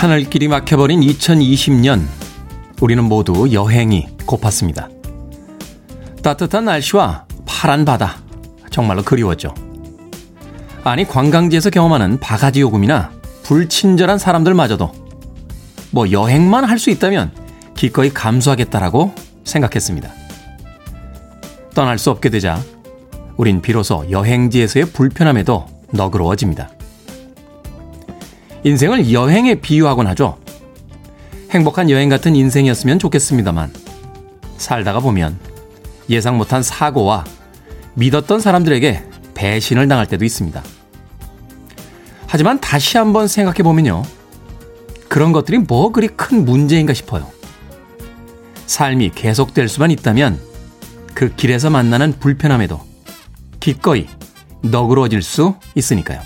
하늘길이 막혀버린 2020년 우리는 모두 여행이 고팠습니다. 따뜻한 날씨와 파란 바다 정말로 그리웠죠. 아니 관광지에서 경험하는 바가지 요금이나 불친절한 사람들마저도 뭐 여행만 할 수 있다면 기꺼이 감수하겠다라고 생각했습니다. 떠날 수 없게 되자 우린 비로소 여행지에서의 불편함에도 너그러워집니다. 인생을 여행에 비유하곤 하죠. 행복한 여행 같은 인생이었으면 좋겠습니다만 살다가 보면 예상 못한 사고와 믿었던 사람들에게 배신을 당할 때도 있습니다. 하지만 다시 한번 생각해 보면요. 그런 것들이 뭐 그리 큰 문제인가 싶어요. 삶이 계속될 수만 있다면 그 길에서 만나는 불편함에도 기꺼이 너그러워질 수 있으니까요.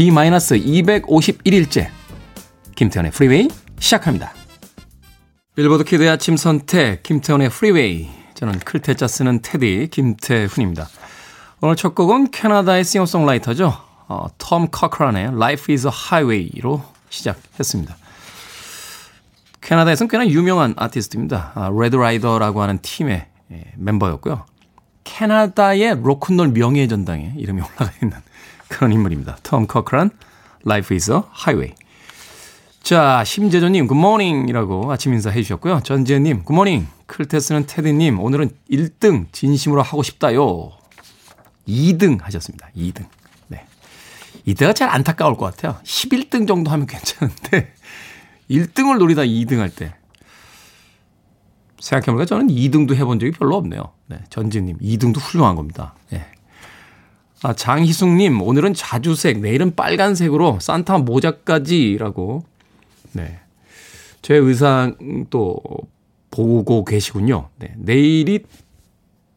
D-251일째 김태훈의 프리웨이 시작합니다. 빌보드 키드의 아침 선택 김태훈의 프리웨이 저는 클 태 자 쓰는 태디 김태훈입니다. 오늘 첫 곡은 캐나다의 싱어송라이터죠. 어, 톰 코크란의 Life is a Highway로 시작했습니다. 캐나다에서는 꽤나 유명한 아티스트입니다. 아, Red Rider라고 하는 팀의 예, 멤버였고요. 캐나다의 로큰롤 명예의 전당에 이름이 올라가 있는 그런 인물입니다. 톰 코크란, Life is a Highway. 자, 심재조님, good morning이라고 아침 인사 해 주셨고요. 전지현님, good morning. 클 태 쓰는 태디님, 오늘은 1등 진심으로 하고 싶다요. 2등 하셨습니다. 2등. 네. 이때가 제일 안타까울 것 같아요. 11등 정도 하면 괜찮은데, 1등을 노리다 2등 할 때. 생각해보니까 저는 2등도 해본 적이 별로 없네요. 네. 전지현님, 2등도 훌륭한 겁니다. 네. 아, 장희숙님, 오늘은 자주색, 내일은 빨간색으로 산타 모자까지라고 네. 제 의상 또 보고 계시군요. 네. 내일이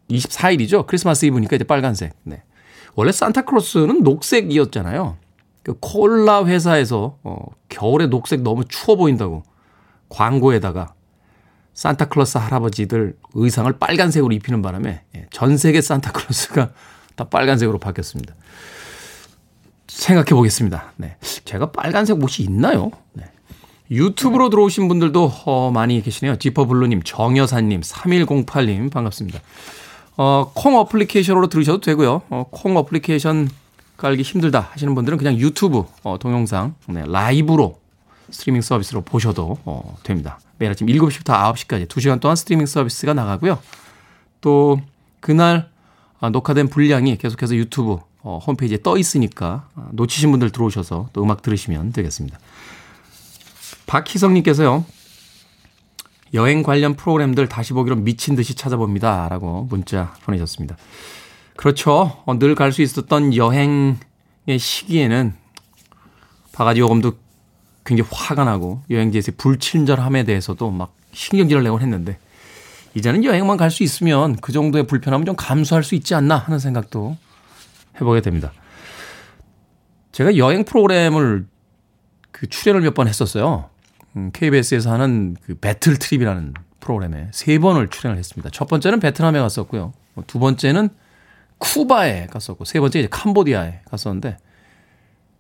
24일이죠. 크리스마스 이브니까 이제 빨간색. 네. 원래 산타크로스는 녹색이었잖아요. 그 콜라 회사에서 어, 겨울에 녹색 너무 추워 보인다고 광고에다가 산타클로스 할아버지들 의상을 빨간색으로 입히는 바람에 예, 전 세계 산타클로스가 다 빨간색으로 바뀌었습니다. 생각해 보겠습니다. 네. 제가 빨간색 옷이 있나요? 네. 유튜브로 들어오신 분들도 어, 많이 계시네요. 지퍼블루님, 정여사님, 3108님 반갑습니다. 어, 콩 어플리케이션으로 들으셔도 되고요. 어, 콩 어플리케이션 깔기 힘들다 하시는 분들은 그냥 유튜브 어, 동영상 네, 라이브로 스트리밍 서비스로 보셔도 어, 됩니다. 매일 아침 7시부터 9시까지 2시간 동안 스트리밍 서비스가 나가고요. 또 그날 아, 녹화된 분량이 계속해서 유튜브 어, 홈페이지에 떠 있으니까 아, 놓치신 분들 들어오셔서 또 음악 들으시면 되겠습니다. 박희성님께서요. 여행 관련 프로그램들 다시 보기로 미친 듯이 찾아봅니다. 라고 문자 보내셨습니다. 그렇죠. 어, 늘갈 수 있었던 여행의 시기에는 바가지 요금도 굉장히 화가 나고 여행지에서의 불친절함에 대해서도 막 신경질을 내곤 했는데 이제는 여행만 갈 수 있으면 그 정도의 불편함을 좀 감수할 수 있지 않나 하는 생각도 해보게 됩니다. 제가 여행 프로그램을 그 출연을 몇 번 했었어요. 음, KBS에서 하는 그 배틀 트립이라는 프로그램에 세 번을 출연을 했습니다. 첫 번째는 베트남에 갔었고요. 두 번째는 쿠바에 갔었고, 세 번째 이제 캄보디아에 갔었는데,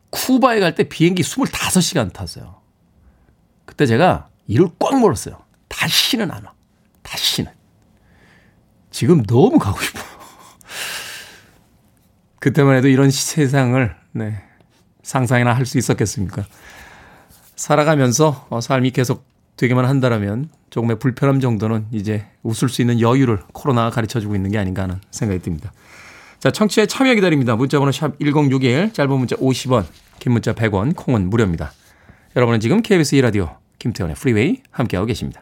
쿠바에 갈 때 비행기 25시간 탔어요. 그때 제가 이를 꽉 물었어요. 다시는 안 와. 다시는. 지금 너무 가고 싶어요. 그때만 해도 이런 세상을, 네, 상상이나 할 수 있었겠습니까? 살아가면서 어, 삶이 계속 되기만 한다라면 조금의 불편함 정도는 이제 웃을 수 있는 여유를 코로나가 가르쳐주고 있는 게 아닌가 하는 생각이 듭니다. 자, 청취자 참여 기다립니다. 문자번호 샵 1061, 짧은 문자 50원, 긴 문자 100원, 콩은 무료입니다. 여러분은 지금 KBS 2라디오 김태훈의 프리웨이 함께하고 계십니다.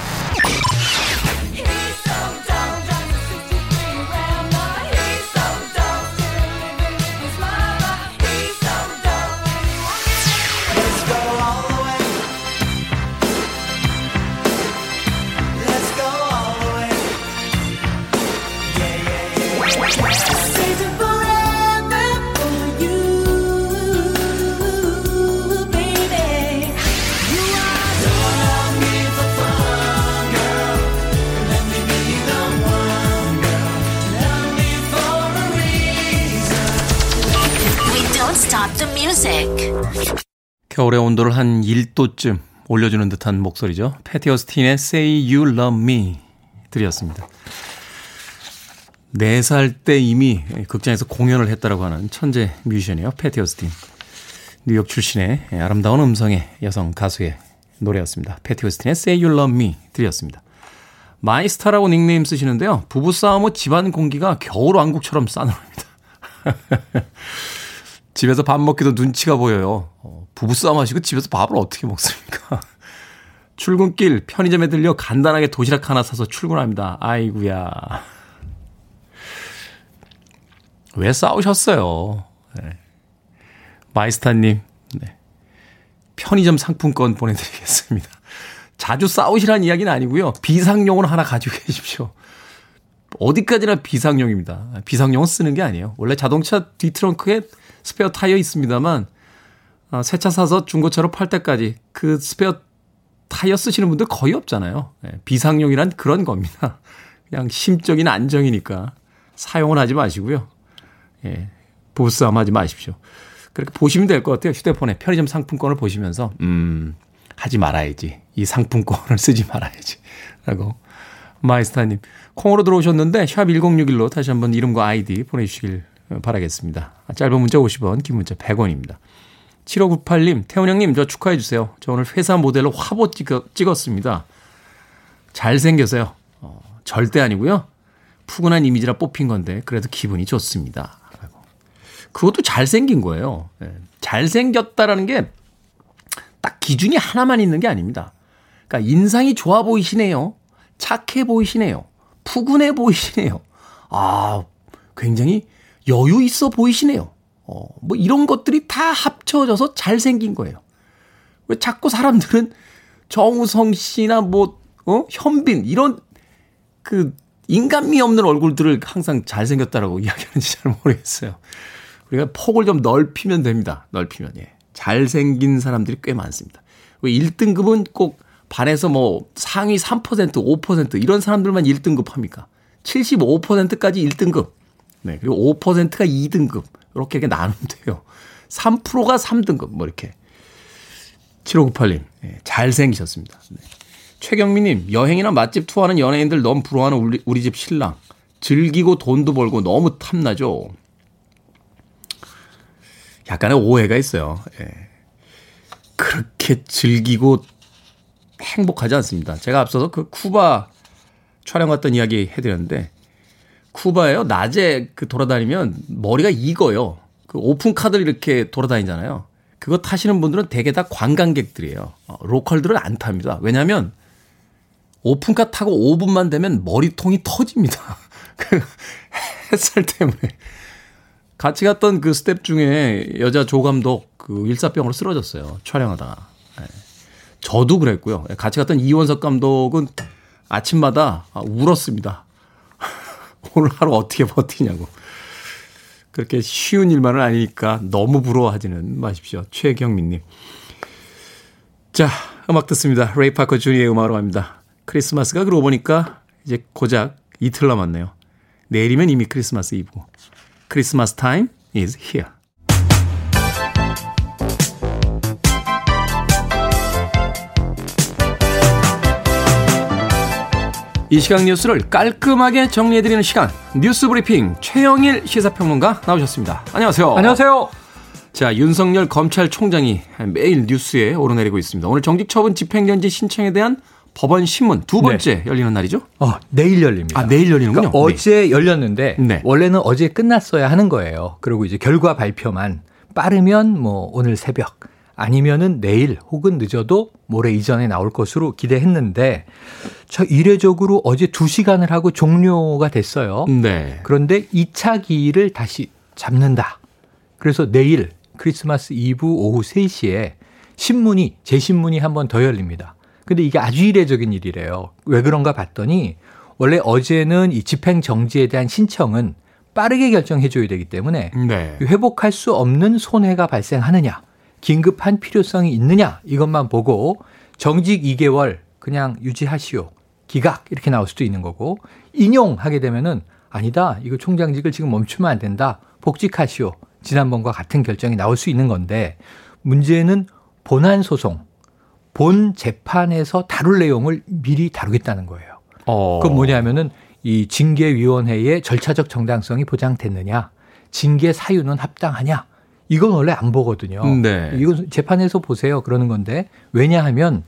music. 겨울의 온도를 한 1도쯤 올려주는 듯한 목소리죠. 패티 오스틴의 Say You Love Me 들으셨습니다. 4살 때 이미 극장에서 공연을 했다라고 하는 천재 뮤지션이에요. 패티 오스틴. 뉴욕 출신의 아름다운 음성의 여성 가수의 노래였습니다. 패티 오스틴의 Say You Love Me 들으셨습니다. 마이스타라고 닉네임 쓰시는데요. 부부싸움 후 집안 공기가 겨울왕국처럼 싸늘합니다. 집에서 밥 먹기도 눈치가 보여요. 어, 부부싸움 하시고 집에서 밥을 어떻게 먹습니까? 출근길 편의점에 들려 간단하게 도시락 하나 사서 출근합니다. 아이구야. 왜 싸우셨어요? 네. 마이스타님, 네. 편의점 상품권 보내드리겠습니다. 자주 싸우시라는 이야기는 아니고요. 비상용으로 하나 가지고 계십시오. 어디까지나 비상용입니다. 비상용은 쓰는 게 아니에요. 원래 자동차 뒤트렁크에 스페어 타이어 있습니다만 아, 새 차 사서 중고차로 팔 때까지 그 스페어 타이어 쓰시는 분들 거의 없잖아요. 예, 비상용이란 그런 겁니다. 그냥 심적인 안정이니까 사용을 하지 마시고요. 예, 부부싸움 하지 마십시오. 그렇게 보시면 될 것 같아요. 휴대폰에 편의점 상품권을 보시면서, 음, 하지 말아야지. 이 상품권을 쓰지 말아야지. 라고. 마이스타님, 콩으로 들어오셨는데, 샵 1061로 다시 한번 이름과 아이디 보내주시길 바라겠습니다. 짧은 문자 50원, 긴 문자 100원입니다. 7598님, 태훈 형님, 저 축하해주세요. 저 오늘 회사 모델로 화보 찍었, 찍었습니다. 잘생겨서요. 어, 절대 아니고요. 푸근한 이미지라 뽑힌 건데, 그래도 기분이 좋습니다. 그것도 잘생긴 거예요. 네. 잘생겼다라는 게 딱 기준이 하나만 있는 게 아닙니다. 그러니까 인상이 좋아 보이시네요. 착해 보이시네요. 푸근해 보이시네요. 아, 굉장히 여유 있어 보이시네요. 어, 뭐 이런 것들이 다 합쳐져서 잘생긴 거예요. 왜 자꾸 사람들은 정우성 씨나 뭐, 어, 현빈, 이런 그 인간미 없는 얼굴들을 항상 잘생겼다라고 이야기하는지 잘 모르겠어요. 우리가 폭을 좀 넓히면 됩니다. 넓히면, 예. 잘생긴 사람들이 꽤 많습니다. 왜 1등급은 꼭 반에서 뭐 상위 3%, 5% 이런 사람들만 1등급 합니까? 75%까지 1등급. 네. 그리고 5%가 2등급. 이렇게 이렇게 나누면 돼요. 3%가 3등급. 뭐 이렇게. 7598님. 예, 잘생기셨습니다. 네. 최경민님, 여행이나 맛집 투어하는 연예인들 너무 부러워하는 우리, 우리 집 신랑. 즐기고 돈도 벌고 너무 탐나죠. 약간의 오해가 있어요. 예. 그렇게 즐기고 행복하지 않습니다. 제가 앞서서 그 쿠바 촬영 갔던 이야기 해드렸는데 쿠바에요. 낮에 그 돌아다니면 머리가 익어요. 그 오픈 카드를 이렇게 돌아다니잖아요. 그거 타시는 분들은 대개 다 관광객들이에요. 어, 로컬들은 안 탑니다. 왜냐하면 오픈카 타고 5분만 되면 머리통이 터집니다. 그 햇살 때문에. 같이 갔던 그 스텝 중에 여자 조감독 그 일사병으로 쓰러졌어요. 촬영하다가. 네. 저도 그랬고요. 같이 갔던 이원석 감독은 아침마다 울었습니다. 오늘 하루 어떻게 버티냐고. 그렇게 쉬운 일만은 아니니까 너무 부러워하지는 마십시오. 최경민님. 자, 음악 듣습니다. 레이 파커 주니어의 음악으로 갑니다. 크리스마스가 그러고 보니까 이제 고작 이틀 남았네요. 내일이면 이미 크리스마스 이브고. Christmas time is here. 이 시각 뉴스를 깔끔하게 정리해드리는 시간 뉴스 브리핑 최영일 시사평론가 나오셨습니다. 안녕하세요. 안녕하세요. 자 윤석열 검찰총장이 매일 뉴스에 오르내리고 있습니다. 오늘 정직처분 집행정지 신청에 대한 법원 신문 두 번째 네. 열리는 날이죠? 어, 내일 열립니다. 아, 내일 열리는군요. 그러니까 어제 네. 열렸는데 네. 원래는 어제 끝났어야 하는 거예요. 그리고 이제 결과 발표만 빠르면 뭐 오늘 새벽 아니면은 내일 혹은 늦어도 모레 이전에 나올 것으로 기대했는데 저 이례적으로 어제 2시간을 하고 종료가 됐어요. 네. 그런데 2차 기일을 다시 잡는다. 그래서 내일 크리스마스 이브 오후 3시에 신문이 제 신문이 한 번 더 열립니다. 근데 이게 아주 이례적인 일이래요. 왜 그런가 봤더니 원래 어제는 이 집행 정지에 대한 신청은 빠르게 결정해 줘야 되기 때문에 네. 회복할 수 없는 손해가 발생하느냐, 긴급한 필요성이 있느냐 이것만 보고 정직 2개월 그냥 유지하시오. 기각 이렇게 나올 수도 있는 거고 인용하게 되면은 아니다. 이거 총장직을 지금 멈추면 안 된다. 복직하시오. 지난번과 같은 결정이 나올 수 있는 건데 문제는 본안 소송, 본 재판에서 다룰 내용을 미리 다루겠다는 거예요. 어. 그건 뭐냐면은 이 징계위원회의 절차적 정당성이 보장됐느냐, 징계 사유는 합당하냐, 이건 원래 안 보거든요. 네. 이건 재판에서 보세요. 그러는 건데 왜냐하면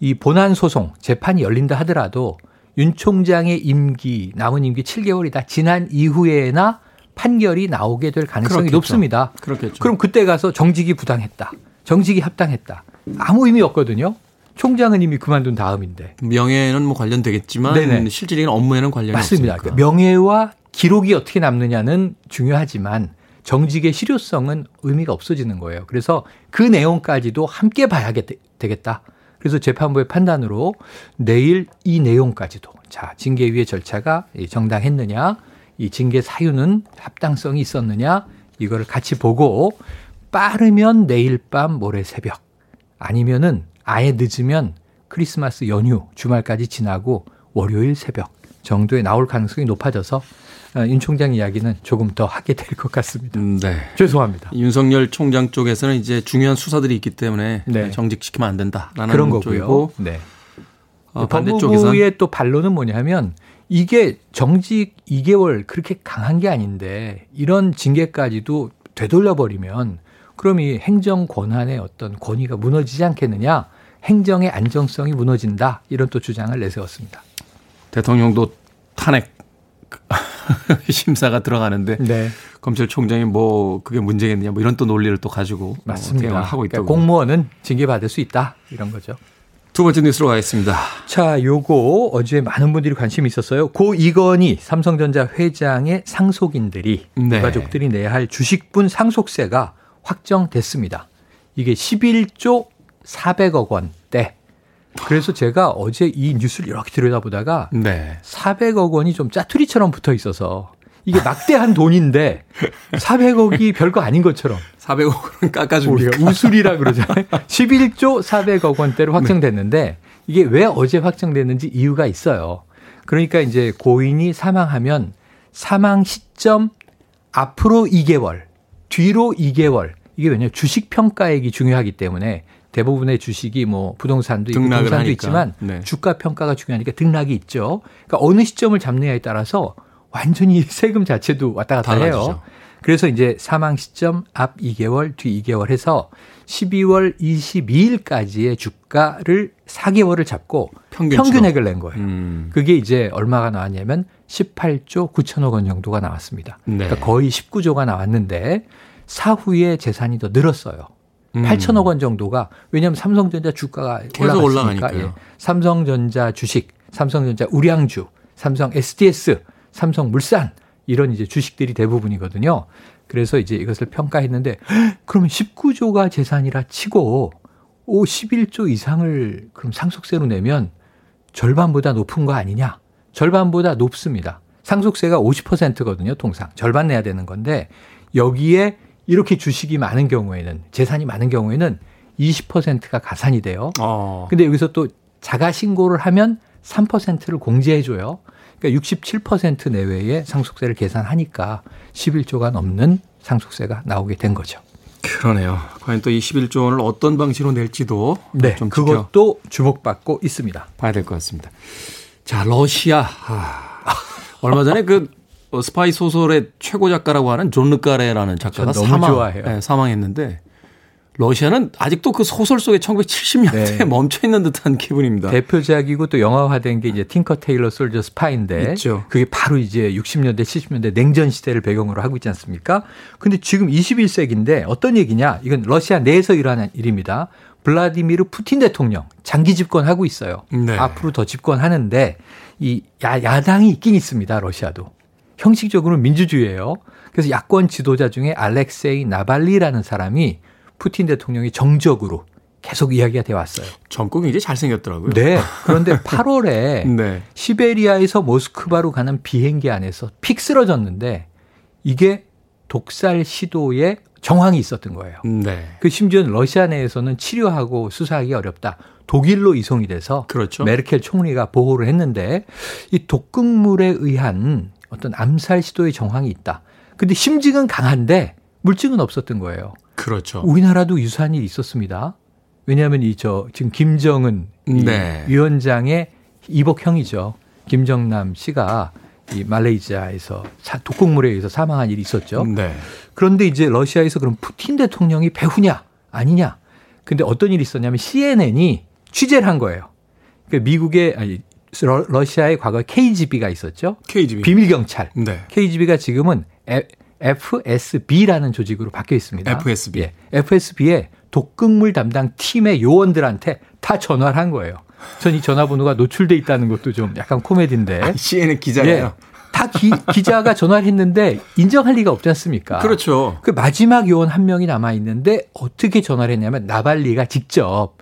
이 본안 소송 재판이 열린다 하더라도 윤 총장의 임기 남은 임기 7개월이 다 지난 이후에나 판결이 나오게 될 가능성이 그렇겠죠. 높습니다. 그렇겠죠. 그럼 그때 가서 정직이 부당했다. 정직이 합당했다. 아무 의미 없거든요. 총장은 이미 그만둔 다음인데. 명예는 뭐 관련되겠지만 네네. 실질적인 업무에는 관련이 맞습니다. 그러니까 명예와 기록이 어떻게 남느냐는 중요하지만 정직의 실효성은 의미가 없어지는 거예요. 그래서 그 내용까지도 함께 봐야 되겠다. 그래서 재판부의 판단으로 내일 이 내용까지도 자 징계위의 절차가 정당했느냐, 이 징계 사유는 합당성이 있었느냐 이거를 같이 보고 빠르면 내일 밤 모레 새벽 아니면은 아예 늦으면 크리스마스 연휴 주말까지 지나고 월요일 새벽 정도에 나올 가능성이 높아져서 어, 윤 총장 이야기는 조금 더 하게 될 것 같습니다. 음, 네. 죄송합니다. 윤석열 총장 쪽에서는 이제 중요한 수사들이 있기 때문에 네. 정직시키면 안 된다라는 그런 거고요. 네. 어, 법무부의 또 반론은 뭐냐면 이게 정직 2개월 그렇게 강한 게 아닌데 이런 징계까지도 되돌려 버리면 그럼 이 행정 권한의 어떤 권위가 무너지지 않겠느냐? 행정의 안정성이 무너진다. 이런 또 주장을 내세웠습니다. 대통령도 탄핵 심사가 들어가는데 네. 검찰총장이 뭐 그게 문제겠느냐 뭐 이런 또 논리를 또 가지고 어, 맞습니다. 하고 있다. 그러니까 공무원은 징계 받을 수 있다 이런 거죠. 두 번째 뉴스로 가겠습니다. 자, 요거 어제 많은 분들이 관심이 있었어요. 고 이건희 삼성전자 회장의 상속인들이 네. 가족들이 내야 할 주식분 상속세가 확정됐습니다. 이게 11조 400억 원대. 그래서 제가 어제 이 뉴스를 이렇게 들여다보다가 네. 400억 원이 좀 짜투리처럼 붙어 있어서 이게 막대한 돈인데 400억이 별거 아닌 것처럼 400억은 깎아줍니까? 우리가 우술이라 그러잖아요. 11조 400억 원대로 확정됐는데 이게 왜 어제 확정됐는지 이유가 있어요. 그러니까 이제 고인이 사망하면 사망 시점 앞으로 2개월, 뒤로 2개월 이게 왜냐면 주식 평가액이 중요하기 때문에 대부분의 주식이 뭐 부동산도 있고 부동산도 하니까. 있지만 네. 주가 평가가 중요하니까 등락이 있죠. 그러니까 어느 시점을 잡느냐에 따라서 완전히 세금 자체도 왔다 갔다 달라지죠. 해요. 그래서 이제 사망 시점 앞 2개월, 뒤 2개월 해서 12월 22일까지의 주가를 4개월을 잡고 평균 평균액을 낸 거예요. 음. 그게 이제 얼마가 나왔냐면 18조 9천억 원 정도가 나왔습니다. 네. 그러니까 거의 19조가 나왔는데 사후에 재산이 더 늘었어요. 음. 8천억 원 정도가 왜냐하면 삼성전자 주가가 계속 올라가니까 예. 삼성전자 주식, 삼성전자 우량주, 삼성 SDS, 삼성물산 이런 이제 주식들이 대부분이거든요. 그래서 이제 이것을 평가했는데 그러면 19조가 재산이라 치고 오 11조 이상을 그럼 상속세로 내면 절반보다 높은 거 아니냐? 절반보다 높습니다. 상속세가 50%거든요, 통상. 절반 내야 되는 건데 여기에 이렇게 주식이 많은 경우에는 재산이 많은 경우에는 20%가 가산이 돼요. 어. 근데 여기서 또 자가 신고를 하면 3%를 공제해 줘요. 그러니까 67% 내외의 상속세를 계산하니까 11조가 넘는 상속세가 나오게 된 거죠. 그러네요. 과연 또이 11조 원을 어떤 방식으로 낼지도 네, 좀 그것도 주목받고 있습니다. 봐야 될 것 같습니다. 자, 러시아. 아, 얼마 전에 그 어, 스파이 소설의 최고 작가라고 하는 존 르카레라는 작가가 사망, 네, 사망했는데 러시아는 아직도 그 소설 속에 1970년대에 네. 멈춰 있는 듯한 기분입니다. 대표작이고 또 영화화된 게 이제 틴커 테일러 솔저 스파인데 있죠. 그게 바로 이제 60년대 70년대 냉전 시대를 배경으로 하고 있지 않습니까? 근데 지금 21세기인데 어떤 얘기냐? 이건 러시아 내에서 일어난 일입니다. 블라디미르 푸틴 대통령 장기 집권하고 있어요. 네. 앞으로 더 집권하는데 이 야, 야당이 있긴 있습니다. 러시아도. 형식적으로 민주주의예요. 그래서 야권 지도자 중에 알렉세이 나발리라는 사람이 푸틴 대통령이 정적으로 계속 이야기가 돼 왔어요. 젊고 이제 잘생겼더라고요. 네. 그런데 8월에 네. 시베리아에서 모스크바로 가는 비행기 안에서 픽 쓰러졌는데 이게 독살 시도에 정황이 있었던 거예요. 네. 그 심지어 러시아 내에서는 치료하고 수사하기 어렵다. 독일로 이송이 돼서 그렇죠. 메르켈 총리가 보호를 했는데 이 독극물에 의한 어떤 암살 시도의 정황이 있다. 근데 심증은 강한데 물증은 없었던 거예요. 그렇죠. 우리나라도 유사한 일이 있었습니다. 왜냐하면 이 저 지금 김정은 네. 위원장의 이복형이죠. 김정남 씨가 이 말레이시아에서 독극물에 의해서 사망한 일이 있었죠. 네. 그런데 이제 러시아에서 그럼 푸틴 대통령이 배후냐 아니냐. 근데 어떤 일이 있었냐면 CNN이 취재를 한 거예요. 그러니까 미국의 아니 러시아의 과거 KGB가 있었죠. KGB. 비밀 경찰. 네. KGB가 지금은 FSB라는 조직으로 바뀌어 있습니다. FSB. 예. FSB의 독극물 담당 팀의 요원들한테 다 전화를 한 거예요. 전 이 전화번호가 노출돼 있다는 것도 좀 약간 코미디인데. 아, CNN 기자예요. 예. 다 기, 기자가 전화를 했는데 인정할 리가 없지 않습니까? 그렇죠. 그 마지막 요원 한 명이 남아 있는데 어떻게 전화를 했냐면 나발리가 직접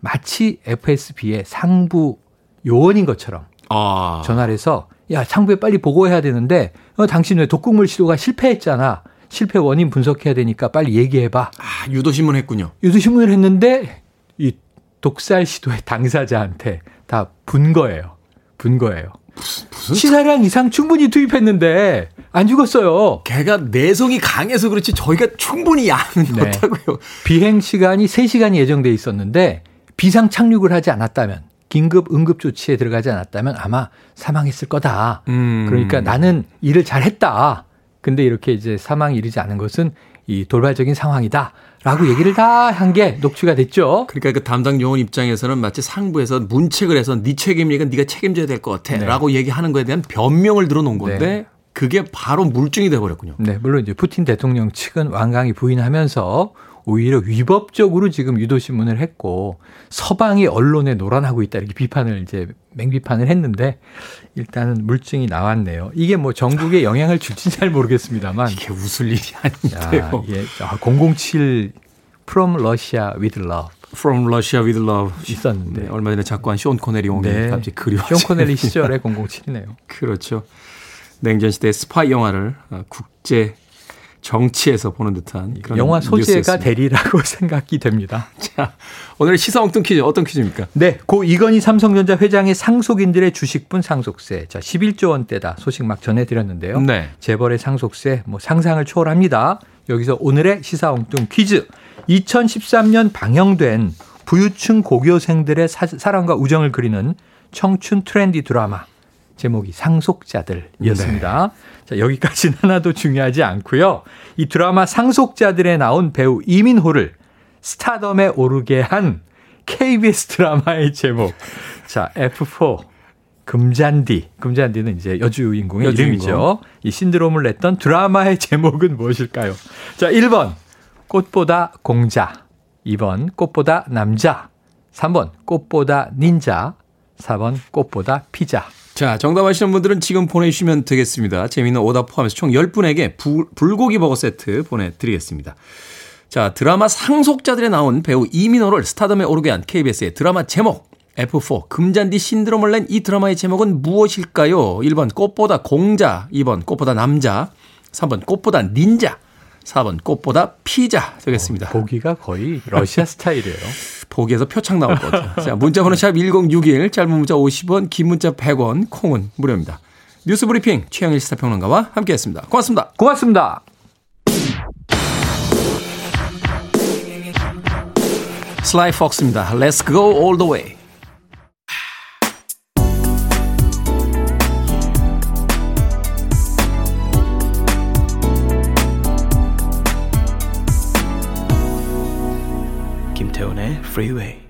마치 FSB의 상부 요원인 것처럼 아. 전화를 해서 야 상부에 빨리 보고해야 되는데 어, 당신 왜 독극물 시도가 실패했잖아. 실패 원인 분석해야 되니까 빨리 얘기해봐. 아 유도신문 했군요. 유도신문을 했는데 이 독살 시도의 당사자한테 다 분 거예요. 분 거예요. 무슨, 무슨 시사량 이상 충분히 투입했는데 안 죽었어요. 걔가 내성이 강해서 그렇지 저희가 충분히 양은 네. 못하고요. 비행 시간이 3시간이 예정돼 있었는데 비상 착륙을 하지 않았다면 긴급 응급 조치에 들어가지 않았다면 아마 사망했을 거다. 음. 그러니까 나는 일을 잘했다. 근데 이렇게 이제 사망이 이르지 않은 것은 이 돌발적인 상황이다. 라고 얘기를 다 한 게 녹취가 됐죠. 그러니까 그 담당 요원 입장에서는 마치 상부에서 문책을 해서 네 책임이니까 네가 책임져야 될 것 같아. 네. 라고 얘기하는 거에 대한 변명을 들어놓은 건데 네. 그게 바로 물증이 돼버렸군요. 네. 물론 이제 푸틴 대통령 측은 완강히 부인하면서 오히려 위법적으로 지금 유도신문을 했고 서방이 언론에 노란하고 있다 이렇게 비판을 이제 맹비판을 했는데 일단은 물증이 나왔네요. 이게 뭐 전국에 영향을 줄지는 잘 모르겠습니다만 이게 웃을 일이 아닌데요. 예. 아, 007 From Russia with Love. From Russia with Love 있었는데 네, 얼마 전에 작곡한 쇼 코넬이 온 네. 갑자기 그리워. 쇼 코넬리 시절의 007이네요. 그렇죠. 냉전 시대 스파이 영화를 아, 국제 정치에서 보는 듯한 그런 영화 소재가 대리라고 생각이 됩니다. 자, 오늘 시사 엉뚱 퀴즈 어떤 퀴즈입니까? 네, 고 이건희 삼성전자 회장의 상속인들의 주식분 상속세. 자, 11조 원대다 소식 막 전해드렸는데요. 네. 재벌의 상속세 뭐 상상을 초월합니다. 여기서 오늘의 시사 엉뚱 퀴즈. 2013년 방영된 부유층 고교생들의 사, 사랑과 우정을 그리는 청춘 트렌디 드라마 제목이 상속자들이었습니다. 네. 자, 여기까지는 하나도 중요하지 않고요. 이 드라마 상속자들에 나온 배우 이민호를 스타덤에 오르게 한 KBS 드라마의 제목. 자, F4 금잔디. 금잔디는 이제 여주인공의 여주인공. 이름이죠. 이 신드롬을 냈던 드라마의 제목은 무엇일까요? 자, 1번 꽃보다 공자. 2번 꽃보다 남자. 3번 꽃보다 닌자. 4번 꽃보다 피자. 자, 정답 아시는 분들은 지금 보내주시면 되겠습니다. 재미있는 오답 포함해서 총 10분에게 불, 불고기 버거 세트 보내드리겠습니다. 자, 드라마 상속자들에 나온 배우 이민호를 스타덤에 오르게 한 KBS의 드라마 제목 F4 금잔디 신드롬을 낸 이 드라마의 제목은 무엇일까요? 1번 꽃보다 공자, 2번 꽃보다 남자, 3번 꽃보다 닌자, 4번 꽃보다 피자 되겠습니다. 어, 보기가 거의 러시아 스타일이에요. 보기에서 표창 나올 것 같아요. 자, 문자번호 샵 1061, 짧은 문자 50원, 긴 문자 100원, 콩은 무료입니다. 뉴스 브리핑 최영일 시사평론가와 함께했습니다. 고맙습니다. 고맙습니다. 슬라이 폭스입니다. Let's go all the way. 김태훈의 Freeway.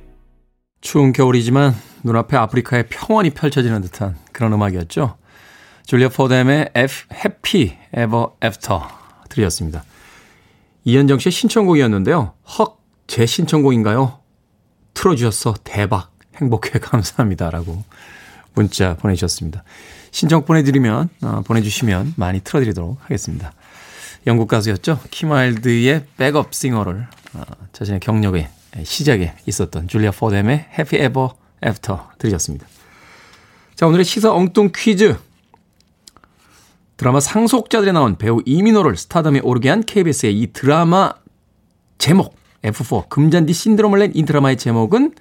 추운 겨울이지만 눈앞에 아프리카의 평원이 펼쳐지는 듯한 그런 음악이었죠. 줄리아 포뎀의 F Happy Ever After 들이었습니다. 이현정 씨의 신청곡이었는데요. 헉, 제 신청곡인가요? 틀어주셔서 대박, 행복해 감사합니다. 라고 문자 보내주셨습니다. 신청 보내드리면, 어, 보내주시면 많이 틀어드리도록 하겠습니다. 영국 가수였죠. 킴 와일드의 백업 싱어를 어, 자신의 경력에 시작에 있었던 줄리아 포덤의 Happy Ever After 들으셨습니다. 자, 오늘의 시사 엉뚱 퀴즈. 드라마 상속자들에 나온 배우 이민호를 스타덤에 오르게 한 KBS의 이 드라마 제목 F4 금잔디 신드롬을 낸 이 드라마의 제목은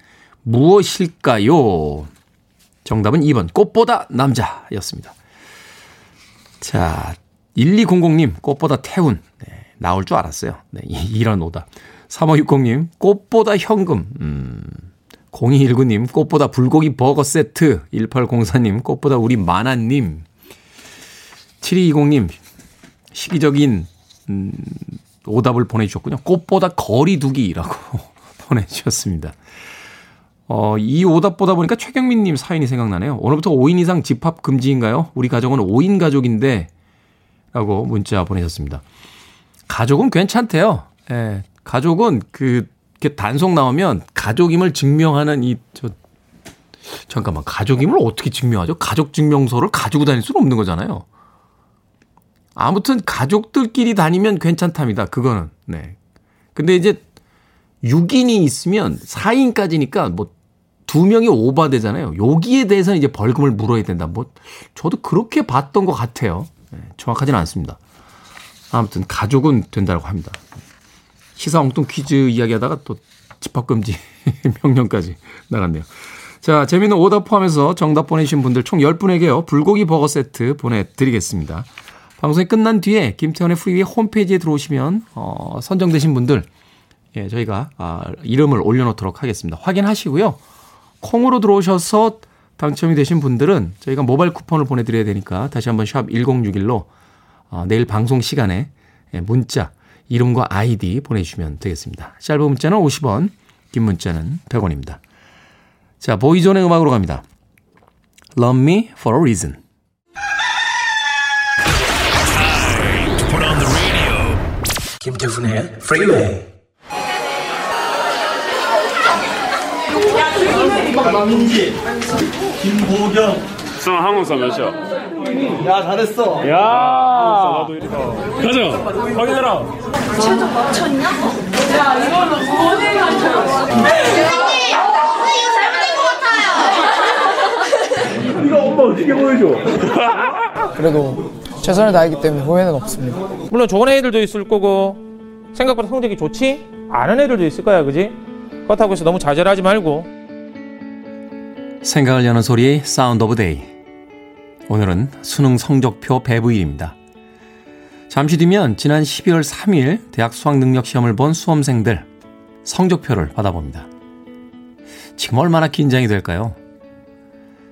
무엇일까요? 정답은 2번 꽃보다 남자였습니다. 자, 1200님 꽃보다 태운 네, 나올 줄 알았어요. 네, 이런 오답. 3560님, 꽃보다 현금. 음. 0219님, 꽃보다 불고기 버거 세트. 1804님, 꽃보다 우리 만화님. 7220님, 시기적인, 음, 오답을 보내주셨군요. 꽃보다 거리두기라고 보내주셨습니다. 어, 이 오답 보다 보니까 최경민님 사연이 생각나네요. 오늘부터 5인 이상 집합 금지인가요? 우리 가족은 5인 가족인데, 라고 문자 보내셨습니다. 가족은 괜찮대요. 예, 가족은 그, 이렇게 단속 나오면 가족임을 증명하는 이, 저, 잠깐만, 가족임을 어떻게 증명하죠? 가족 증명서를 가지고 다닐 수는 없는 거잖아요. 아무튼 가족들끼리 다니면 괜찮답니다. 그거는. 네. 근데 이제 6인이 있으면 4인까지니까 뭐 두 명이 오바되잖아요. 여기에 대해서는 이제 벌금을 물어야 된다. 뭐 저도 그렇게 봤던 것 같아요. 네, 정확하지는 않습니다. 아무튼 가족은 된다고 합니다. 시사 엉뚱 퀴즈 이야기하다가 또 집합금지 명령까지 나갔네요. 자, 재미있는 오답 포함해서 정답 보내주신 분들 총 10분에게요. 불고기 버거 세트 보내드리겠습니다. 방송이 끝난 뒤에 김태현의 프리위의 홈페이지에 들어오시면 어, 선정되신 분들 예, 저희가 아, 이름을 올려놓도록 하겠습니다. 확인하시고요. 콩으로 들어오셔서 당첨이 되신 분들은 저희가 모바일 쿠폰을 보내드려야 되니까 다시 한번 샵 1061로 어, 내일 방송 시간에 예, 문자 이름과 아이디 보내주시면 되겠습니다. 짧은 문자는 50원, 긴 문자는 100원입니다. 자, 보이존의 음악으로 갑니다. Love Me for a Reason. 김태훈의 남인지 김보경 성 한국사 몇이야? 야 잘했어 야 나도 이리다 가자 확인해라 최저 맞췄냐? 야 이거는 어디 맞췄어? 이거 잘못된 것 같아요 이거 엄마 어떻게 보여줘 그래도 최선을 다했기 때문에 후회는 없습니다. 물론 좋은 애들도 있을 거고 생각보다 성적이 좋지 않은 애들도 있을 거야, 그지? 그렇다고 해서 너무 좌절하지 말고. 생각을 여는 소리 Sound of Day. 오늘은 수능 성적표 배부일입니다. 잠시 뒤면 지난 12월 3일 대학 수학 능력 시험을 본 수험생들 성적표를 받아봅니다. 지금 얼마나 긴장이 될까요?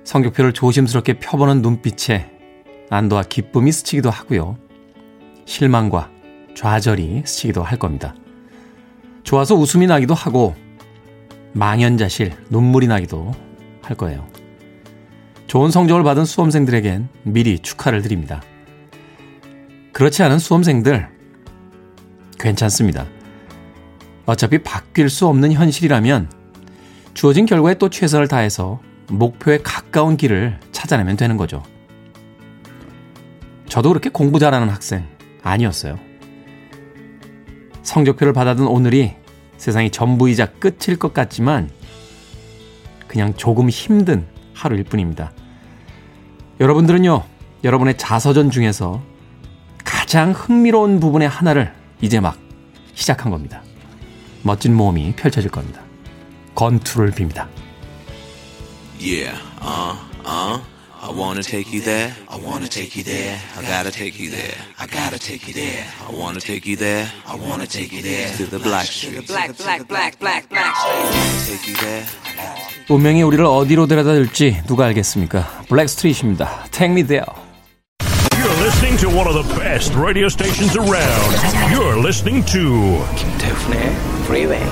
성적표를 조심스럽게 펴보는 눈빛에 안도와 기쁨이 스치기도 하고요. 실망과 좌절이 스치기도 할 겁니다. 좋아서 웃음이 나기도 하고 망연자실 눈물이 나기도 할 거예요. 좋은 성적을 받은 수험생들에겐 미리 축하를 드립니다. 그렇지 않은 수험생들 괜찮습니다. 어차피 바뀔 수 없는 현실이라면 주어진 결과에 또 최선을 다해서 목표에 가까운 길을 찾아내면 되는 거죠. 저도 그렇게 공부 잘하는 학생 아니었어요. 성적표를 받아둔 오늘이 세상이 전부이자 끝일 것 같지만 그냥 조금 힘든 하루일 뿐입니다. 여러분들은요, 여러분의 자서전 중에서 가장 흥미로운 부분의 하나를 이제 막 시작한 겁니다. 멋진 모험이 펼쳐질 겁니다. 건투를 빕니다. Yeah, uh, uh. I wanna take you there. I wanna take you there. I gotta take you there. I gotta take you there. I wanna take you there. I wanna take you there. To the black street. Black, black, black, black, black street. Take you there. 운명이 우리를 어디로 데려다 줄지 누가 알겠습니까? 블랙스트리트입니다. Take me there. You're listening to one of the best radio stations around. You're listening to 김태훈의 Freeway.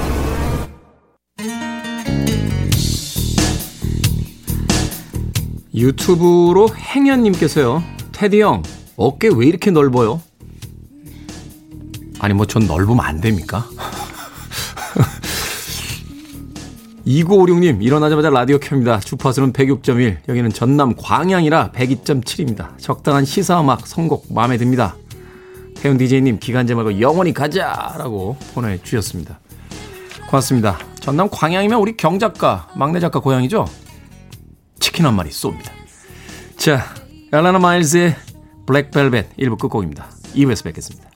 유튜브로 행현님께서요. 테디 형, 어깨 왜 이렇게 넓어요? 아니, 뭐 전 넓으면 안 됩니까? 2956님, 일어나자마자 라디오 켭니다. 주파수는 106.1. 여기는 전남 광양이라 102.7입니다. 적당한 시사음악 선곡 마음에 듭니다. 태훈 DJ님, 기간제 말고 영원히 가자! 라고 보내주셨습니다. 고맙습니다. 전남 광양이면 우리 경작가, 막내 작가 고향이죠? 치킨 한 마리 쏩니다. 자, 엘라나 마일즈의 블랙벨벳 1부 끝곡입니다. 2부에서 뵙겠습니다.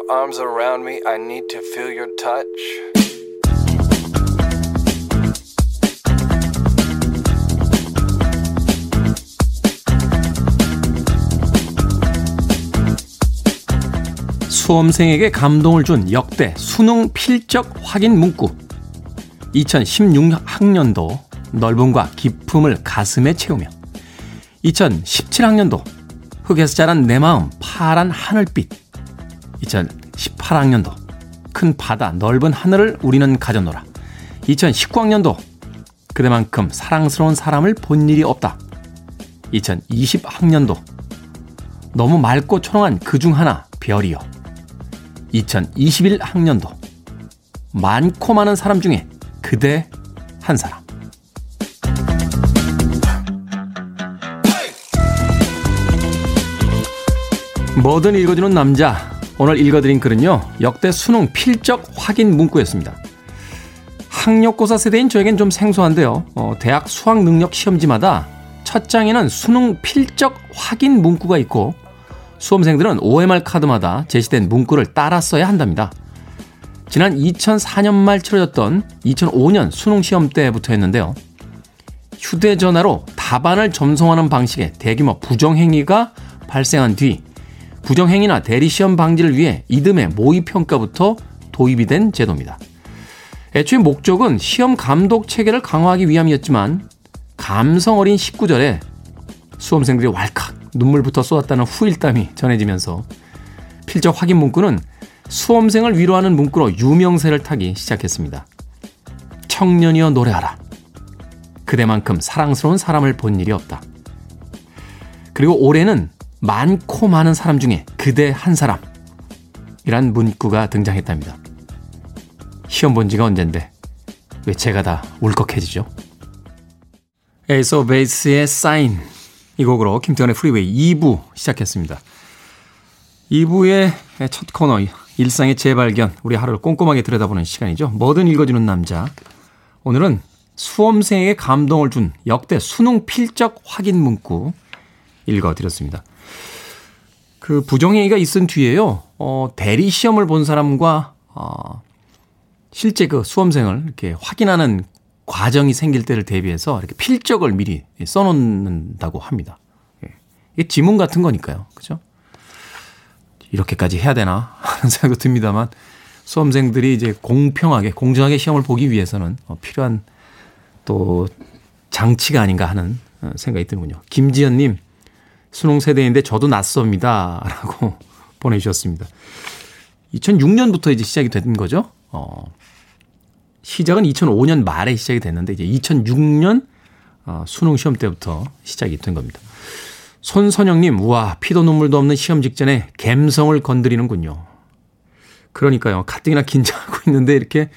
Your arms around me. I need to feel your touch. 수험생에게 감동을 준 역대 수능 필적 확인 문구. 2016학년도 넓음과 깊음을 가슴에 채우며 2017학년도 흙에서 자란 내 마음 파란 하늘빛 2018학년도 큰 바다 넓은 하늘을 우리는 가져노라. 2019학년도 그대만큼 사랑스러운 사람을 본 일이 없다. 2020학년도 너무 맑고 초롱한 그 중 하나 별이요 2021학년도 많고 많은 사람 중에 그대 한 사람. 뭐든 읽어주는 남자. 오늘 읽어드린 글은요, 역대 수능 필적 확인 문구였습니다. 학력고사 세대인 저에겐 좀 생소한데요. 어, 대학 수학 능력 시험지마다 첫 장에는 수능 필적 확인 문구가 있고 수험생들은 OMR 카드마다 제시된 문구를 따라 써야 한답니다. 지난 2004년 말 치러졌던 2005년 수능 시험 때부터 했는데요. 휴대전화로 답안을 점송하는 방식의 대규모 부정행위가 발생한 뒤 부정행위나 대리시험 방지를 위해 이듬해 모의평가부터 도입이 된 제도입니다. 애초에 목적은 시험 감독 체계를 강화하기 위함이었지만 감성 어린 19절에 수험생들이 왈칵 눈물부터 쏟았다는 후일담이 전해지면서 필적 확인 문구는 수험생을 위로하는 문구로 유명세를 타기 시작했습니다. 청년이여 노래하라. 그대만큼 사랑스러운 사람을 본 일이 없다. 그리고 올해는 많고 많은 사람 중에 그대 한 사람. 이란 문구가 등장했답니다. 시험 본 지가 언젠데 왜 제가 다 울컥해지죠? 오브 베이스의 사인 이 곡으로 김태훈의 프리웨이 2부 시작했습니다. 2부의 첫 코너 일상의 재발견 우리 하루를 꼼꼼하게 들여다보는 시간이죠. 뭐든 읽어주는 남자 오늘은 수험생에게 감동을 준 역대 수능 필적 확인 문구 읽어드렸습니다. 그 부정행위가 있은 뒤에요. 어, 대리 시험을 본 사람과 어, 실제 그 수험생을 이렇게 확인하는 과정이 생길 때를 대비해서 이렇게 필적을 미리 써놓는다고 합니다. 예. 이게 지문 같은 거니까요. 그죠? 이렇게까지 해야 되나 하는 생각도 듭니다만 수험생들이 이제 공평하게 공정하게 시험을 보기 위해서는 어, 필요한 또 장치가 아닌가 하는 어, 생각이 드는군요. 김지연님 수능 세대인데 저도 낯섭니다. 라고 보내주셨습니다. 2006년부터 이제 시작이 된 거죠. 어, 시작은 2005년 말에 시작이 됐는데 이제 2006년 어, 수능 시험 때부터 시작이 된 겁니다. 손선영님, 우와, 피도 눈물도 없는 시험 직전에 갬성을 건드리는군요. 그러니까요. 가뜩이나 긴장하고 있는데 이렇게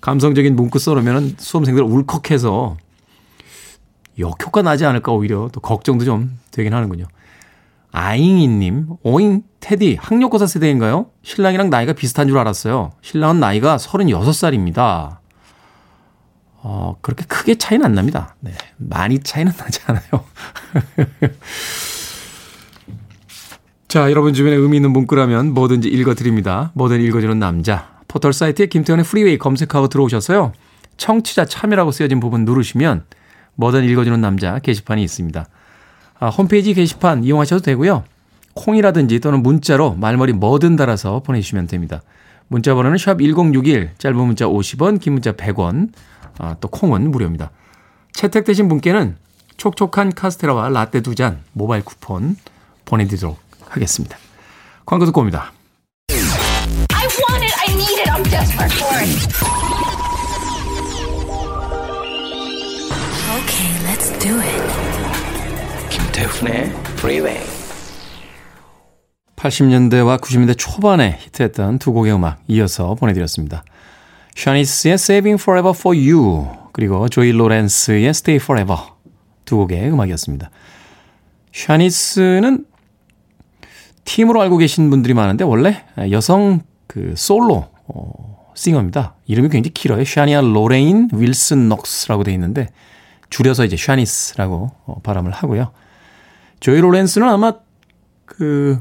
감성적인 문구 써놓으면 수험생들 울컥해서 역효과 나지 않을까 오히려 또 걱정도 좀 되긴 하는군요. 아잉이님, 오잉, 테디, 학력고사 세대인가요? 신랑이랑 나이가 비슷한 줄 알았어요. 신랑은 나이가 36살입니다. 어, 그렇게 크게 차이는 안 납니다. 네. 많이 차이는 나지 않아요. 자, 여러분 주변에 의미 있는 문구라면 뭐든지 읽어드립니다. 뭐든 읽어주는 남자. 포털 사이트에 김태훈의 프리웨이 검색하고 들어오셔서요. 청취자 참여라고 쓰여진 부분 누르시면 뭐든 읽어주는 남자 게시판이 있습니다. 아, 홈페이지 게시판 이용하셔도 되고요. 콩이라든지 또는 문자로 말머리 뭐든 달아서 보내주시면 됩니다. 문자 번호는 샵 1061, 짧은 문자 50원, 긴 문자 100원, 아, 또 콩은 무료입니다. 채택되신 분께는 촉촉한 카스테라와 라떼 두 잔 모바일 쿠폰 보내드리도록 하겠습니다. 광고 듣고 옵니다. Okay, let's do it. 김태훈의 프리웨이 80년대와 90년대 초반에 히트했던 두 곡의 음악 이어서 보내드렸습니다. 샤니스의 Saving Forever for You 그리고 조이 로렌스의 Stay Forever 두 곡의 음악이었습니다. 샤니스는 팀으로 알고 계신 분들이 많은데 원래 여성 그 솔로 어, 싱어입니다. 이름이 굉장히 길어요. 샤니아 로레인 윌슨 녹스라고 되어 있는데 줄여서 이제 샤니스라고 어, 발음을 하고요. 조이 로렌스는 아마 그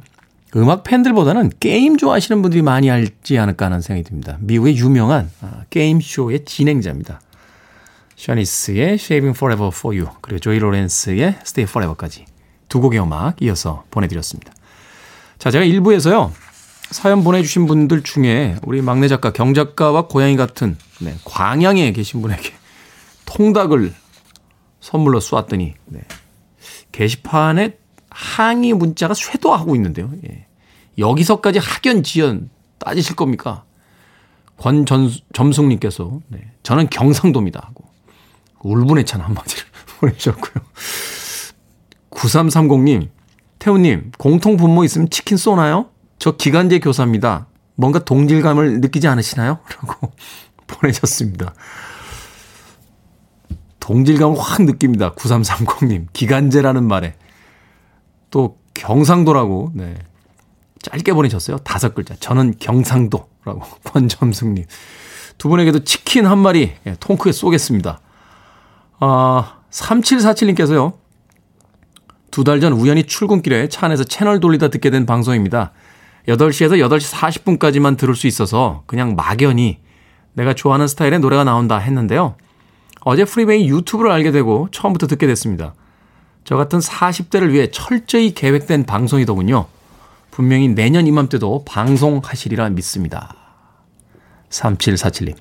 음악 팬들보다는 게임 좋아하시는 분들이 많이 알지 않을까 하는 생각이 듭니다. 미국의 유명한 아, 게임 쇼의 진행자입니다. 샤니스의 Shaving Forever for You 그리고 조이 로렌스의 Stay Forever까지 두 곡의 음악 이어서 보내드렸습니다. 자, 제가 1부에서요. 사연 보내주신 분들 중에 우리 막내 작가 경작가와 고양이 같은 네, 광양에 계신 분에게 통닭을 선물로 쏘았더니 네, 게시판에 항의 문자가 쇄도하고 있는데요. 예. 여기서까지 학연 지연 따지실 겁니까? 권점숙님께서 네, 저는 경상도입니다 하고 울분의 찬 한마디를 보내주셨고요. 9330님, 태우님, 공통 분모 있으면 치킨 쏘나요? 저 기간제 교사입니다. 뭔가 동질감을 느끼지 않으시나요? 라고 보내셨습니다. 동질감을 확 느낍니다. 9330님. 기간제라는 말에. 또 경상도라고, 네. 짧게 보내셨어요. 다섯 글자. 저는 경상도라고. 권점승님. 두 분에게도 치킨 한 마리 예, 통크에 쏘겠습니다. 아, 3747님께서요. 두 달 전 우연히 출근길에 차 안에서 채널 돌리다 듣게 된 방송입니다. 8시에서 8시 40분까지만 들을 수 있어서 그냥 막연히 내가 좋아하는 스타일의 노래가 나온다 했는데요. 어제 프리웨이 유튜브를 알게 되고 처음부터 듣게 됐습니다. 저 같은 40대를 위해 철저히 계획된 방송이더군요. 분명히 내년 이맘때도 방송하시리라 믿습니다. 3747님.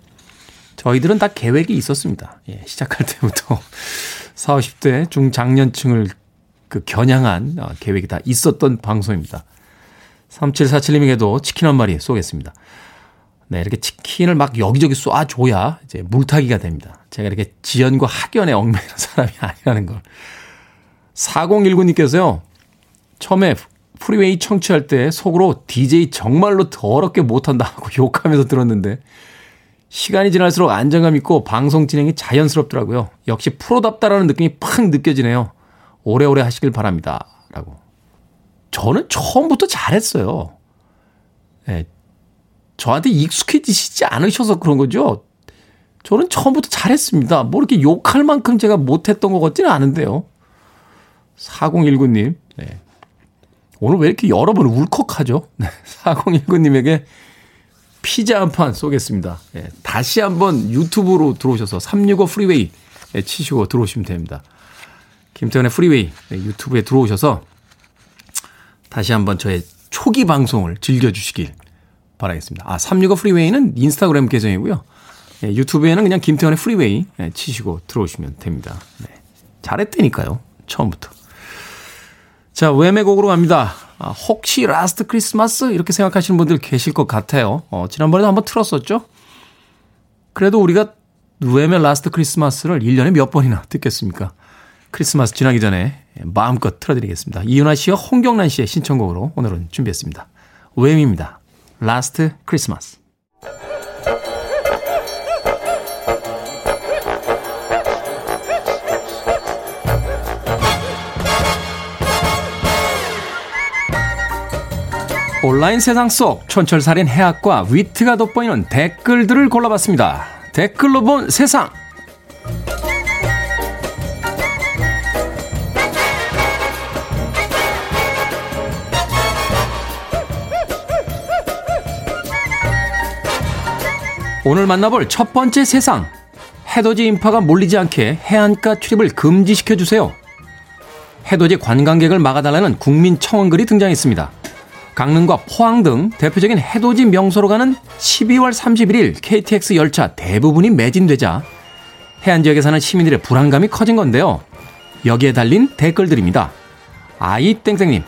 저희들은 다 계획이 있었습니다. 예, 시작할 때부터 40, 50대 중장년층을 그 겨냥한 어, 계획이 다 있었던 방송입니다. 3747님에게도 치킨 한 마리 쏘겠습니다. 네, 이렇게 치킨을 막 여기저기 쏴줘야 이제 물타기가 됩니다. 제가 이렇게 지연과 학연에 얽매이는 사람이 아니라는 걸. 4019님께서요, 처음에 프리웨이 청취할 때 속으로 DJ 정말로 더럽게 못한다 하고 욕하면서 들었는데, 시간이 지날수록 안정감 있고 방송 진행이 자연스럽더라고요. 역시 프로답다라는 느낌이 팍 느껴지네요. 오래오래 하시길 바랍니다. 라고. 저는 처음부터 잘했어요. 네. 저한테 익숙해지시지 않으셔서 그런 거죠. 저는 처음부터 잘했습니다. 뭐 이렇게 욕할 만큼 제가 못했던 것 같지는 않은데요. 4019님, 네. 오늘 왜 이렇게 여러 번 울컥하죠? 네. 4019님에게 피자 한 판 쏘겠습니다. 네. 다시 한번 유튜브로 들어오셔서 365 프리웨이 치시고 들어오시면 됩니다. 김태훈의 프리웨이 네, 유튜브에 들어오셔서 다시 한번 저의 초기 방송을 즐겨주시길 바라겠습니다. 아, 365 프리웨이는 인스타그램 계정이고요. 예, 유튜브에는 그냥 김태훈의 프리웨이 예, 치시고 들어오시면 됩니다. 네. 잘했다니까요. 처음부터. 자, 웸의 곡으로 갑니다. 아, 혹시 Last Christmas? 이렇게 생각하시는 분들 계실 것 같아요. 어, 지난번에도 한번 틀었었죠? 그래도 우리가 웸의 Last Christmas를 1년에 몇 번이나 듣겠습니까? 크리스마스 지나기 전에 마음껏 틀어드리겠습니다. 이윤아 씨와 홍경란 씨의 신청곡으로 오늘은 준비했습니다. 웸입니다. Last Christmas. 온라인 세상 속 촌철살인 해학과 위트가 돋보이는 댓글들을 골라봤습니다. 댓글로 본 세상. 오늘 만나볼 첫 번째 세상. 해돋이 인파가 몰리지 않게 해안가 출입을 금지시켜 주세요. 해돋이 관광객을 막아달라는 국민 청원글이 등장했습니다. 강릉과 포항 등 대표적인 해돋이 명소로 가는 12월 31일 KTX 열차 대부분이 매진되자 해안 지역에 사는 시민들의 불안감이 커진 건데요. 여기에 달린 댓글들입니다. 아이 땡땡님,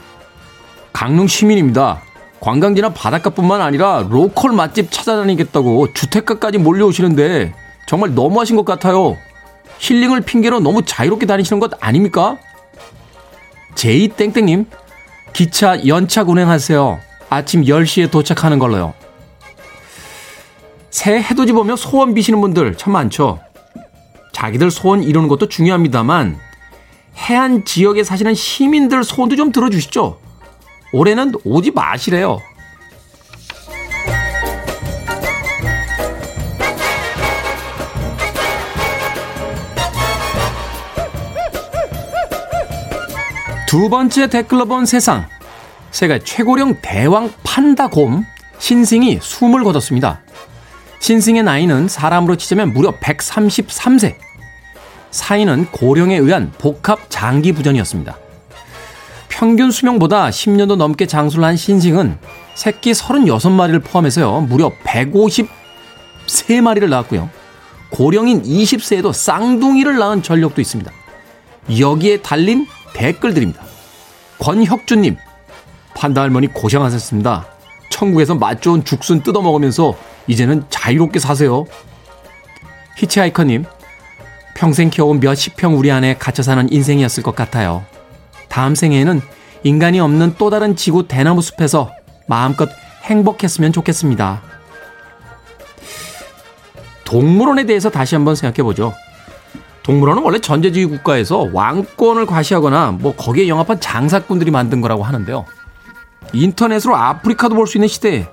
강릉 시민입니다. 관광지나 바닷가뿐만 아니라 로컬 맛집 찾아다니겠다고 주택가까지 몰려오시는데 정말 너무하신 것 같아요. 힐링을 핑계로 너무 자유롭게 다니시는 것 아닙니까? 제이 땡땡님, 기차 연착 운행하세요. 아침 10시에 도착하는 걸로요. 새 해돋이 보며 소원 비시는 분들 참 많죠. 자기들 소원 이루는 것도 중요합니다만 해안 지역에 사시는 시민들 소원도 좀 들어주시죠. 올해는 오지 마시래요. 두 번째 댓글로 본 세상. 세계 최고령 대왕 판다곰 신승이 숨을 거뒀습니다. 신승의 나이는 사람으로 치자면 무려 133세. 사인은 고령에 의한 복합 장기 부전이었습니다. 평균 수명보다 10년도 넘게 장수를 한 신승은 새끼 36마리를 포함해서요, 무려 153마리를 낳았고요. 고령인 20세에도 쌍둥이를 낳은 전력도 있습니다. 여기에 달린 댓글들입니다. 권혁주님, 판다 할머니 고생하셨습니다. 천국에서 맛 좋은 죽순 뜯어 먹으면서 이제는 자유롭게 사세요. 히치하이커님, 평생 키워온 몇십 평 우리 안에 갇혀 사는 인생이었을 것 같아요. 다음 생에는 인간이 없는 또 다른 지구 대나무 숲에서 마음껏 행복했으면 좋겠습니다. 동물원에 대해서 다시 한번 생각해 보죠. 동물원은 원래 전제주의 국가에서 왕권을 과시하거나 뭐 거기에 영합한 장사꾼들이 만든 거라고 하는데요. 인터넷으로 아프리카도 볼 수 있는 시대에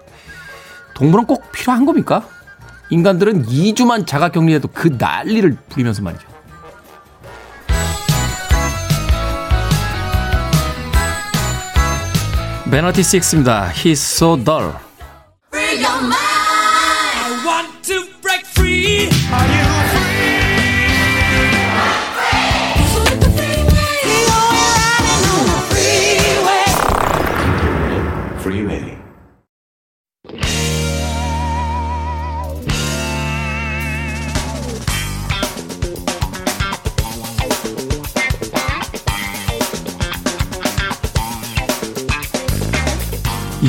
동물원 꼭 필요한 겁니까? 인간들은 2주만 자가 격리해도 그 난리를 부리면서 말이죠. 베너티 식스입니다. He's so dull.